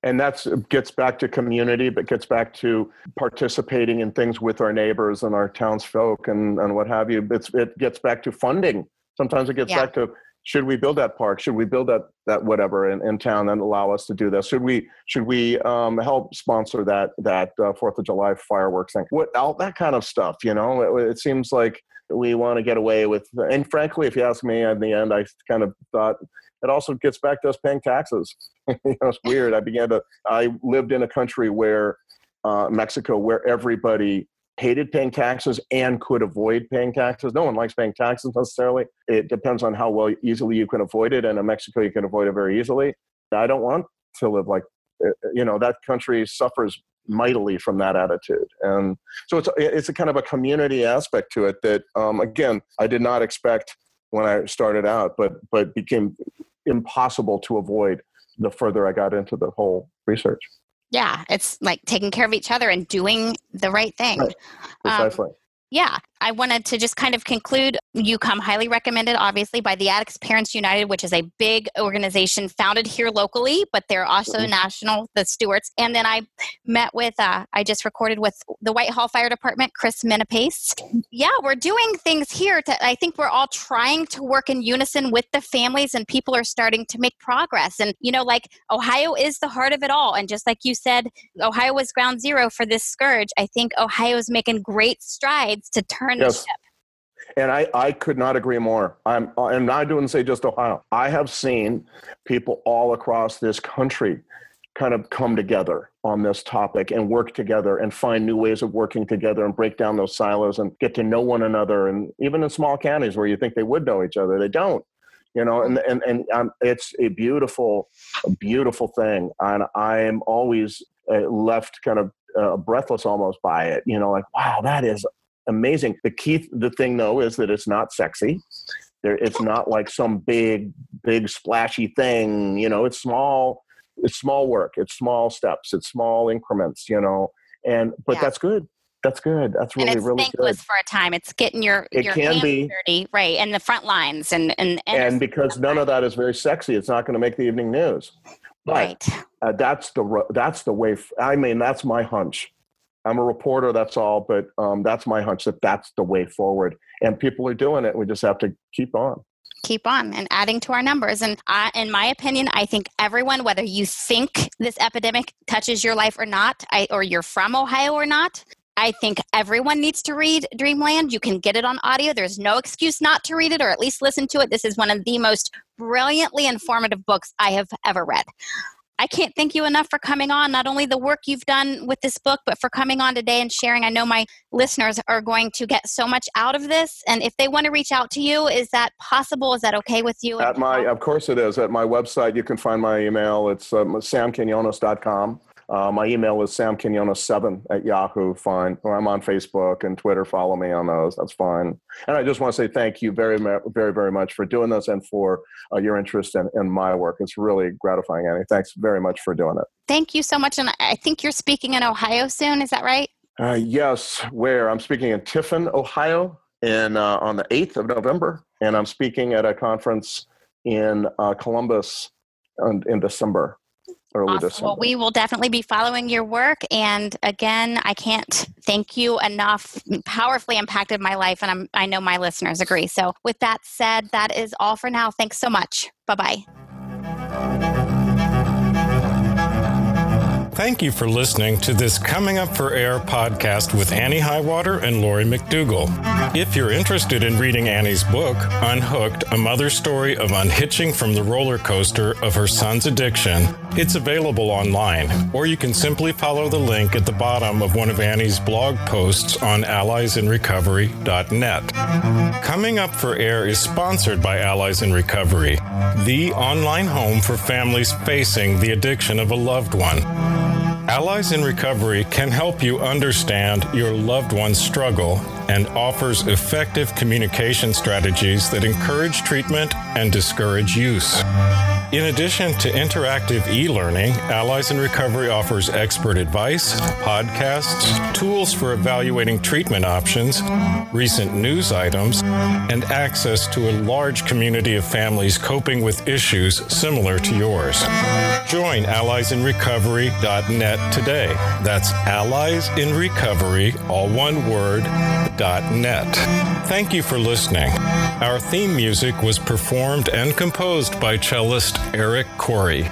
And that gets back to community, but gets back to participating in things with our neighbors and our townsfolk and, and what have you. It's, it gets back to funding. Sometimes it gets yeah. back to should we build that park? Should we build that that whatever in, in town and allow us to do this? Should we should we um, help sponsor that that uh, Fourth of July fireworks thing? What all that kind of stuff? You know, it, it seems like we want to get away with. And frankly, if you ask me, in the end, I kind of thought it also gets back to us paying taxes. [LAUGHS] you know, it's weird. I began to. I lived in a country where uh, Mexico, where everybody hated paying taxes and could avoid paying taxes. No one likes paying taxes necessarily. It depends on how well easily you can avoid it. And in Mexico, you can avoid it very easily. I don't want to live like, uh, you know, that country suffers mightily from that attitude. And so it's, it's a kind of a community aspect to it that, um, again, I did not expect when I started out, but, but became impossible to avoid the further I got into the whole research. Yeah, it's like taking care of each other and doing the right thing. Right. Precisely. Um, yeah. I wanted to just kind of conclude. You come highly recommended, obviously, by the Addicts Parents United, which is a big organization founded here locally, but they're also mm-hmm. national, the Stewarts. And then I met with, uh, I just recorded with the Whitehall Fire Department, Chris Minapace. Yeah, we're doing things here. To, I think we're all trying to work in unison with the families, and people are starting to make progress. And, you know, like Ohio is the heart of it all. And just like you said, Ohio was ground zero for this scourge. I think Ohio is making great strides to turn yes. And I, I could not agree more. I'm, and I don't doing say just Ohio. I have seen people all across this country kind of come together on this topic and work together and find new ways of working together and break down those silos and get to know one another. And even in small counties where you think they would know each other, they don't. You know, and and and um, it's a beautiful, beautiful thing, and I am always uh, left kind of uh, breathless almost by it. You know, like wow, that is amazing. The key, the thing though, is that it's not sexy. There, it's not like some big, big splashy thing. You know, it's small. It's small work. It's small steps. It's small increments. You know, and but yeah. that's good. That's good. That's really, and it's really thankless good. for a time. It's getting your it your can be dirty, right, and the front lines, and and and, and because none of that is very sexy, it's not going to make the evening news. But right. Uh, that's the that's the way. I mean, that's my hunch. I'm a reporter, that's all, but um, that's my hunch that that's the way forward. And people are doing it. We just have to keep on. Keep on and adding to our numbers. And I, in my opinion, I think everyone, whether you think this epidemic touches your life or not, I, or you're from Ohio or not, I think everyone needs to read Dreamland. You can get it on audio. There's no excuse not to read it or at least listen to it. This is one of the most brilliantly informative books I have ever read. I can't thank you enough for coming on, not only the work you've done with this book, but for coming on today and sharing. I know my listeners are going to get so much out of this. And if they want to reach out to you, is that possible? Is that okay with you? At my, of course it is. At my website, you can find my email. It's um, samquinones.com. Uh, my email is samquinones7 at Yahoo. Fine. Or I'm on Facebook and Twitter. Follow me on those. That's fine. And I just want to say thank you very, very, very much for doing this and for uh, your interest in, in my work. It's really gratifying, Annie. Thanks very much for doing it. Thank you so much. And I think you're speaking in Ohio soon. Is that right? Uh, yes. Where? I'm speaking in Tiffin, Ohio, in uh, on the 8th of November. And I'm speaking at a conference in uh, Columbus in, in December early awesome. Well, we will definitely be following your work. And again, I can't thank you enough. Powerfully impacted my life, and I'm, I know my listeners agree. So, with that said, that is all for now. Thanks so much. Bye bye. Thank you for listening to this Coming Up for Air podcast with Annie Highwater and Lori McDougall. If you're interested in reading Annie's book, Unhooked A Mother's Story of Unhitching from the Roller Coaster of Her Son's Addiction, it's available online, or you can simply follow the link at the bottom of one of Annie's blog posts on alliesinrecovery.net. Coming Up for Air is sponsored by Allies in Recovery, the online home for families facing the addiction of a loved one. Allies in Recovery can help you understand your loved one's struggle and offers effective communication strategies that encourage treatment and discourage use. In addition to interactive e learning, Allies in Recovery offers expert advice, podcasts, tools for evaluating treatment options, recent news items, and access to a large community of families coping with issues similar to yours. Join alliesinrecovery.net today. That's Allies in Recovery, all one word, net. Thank you for listening. Our theme music was performed and composed by cellist Eric Corey.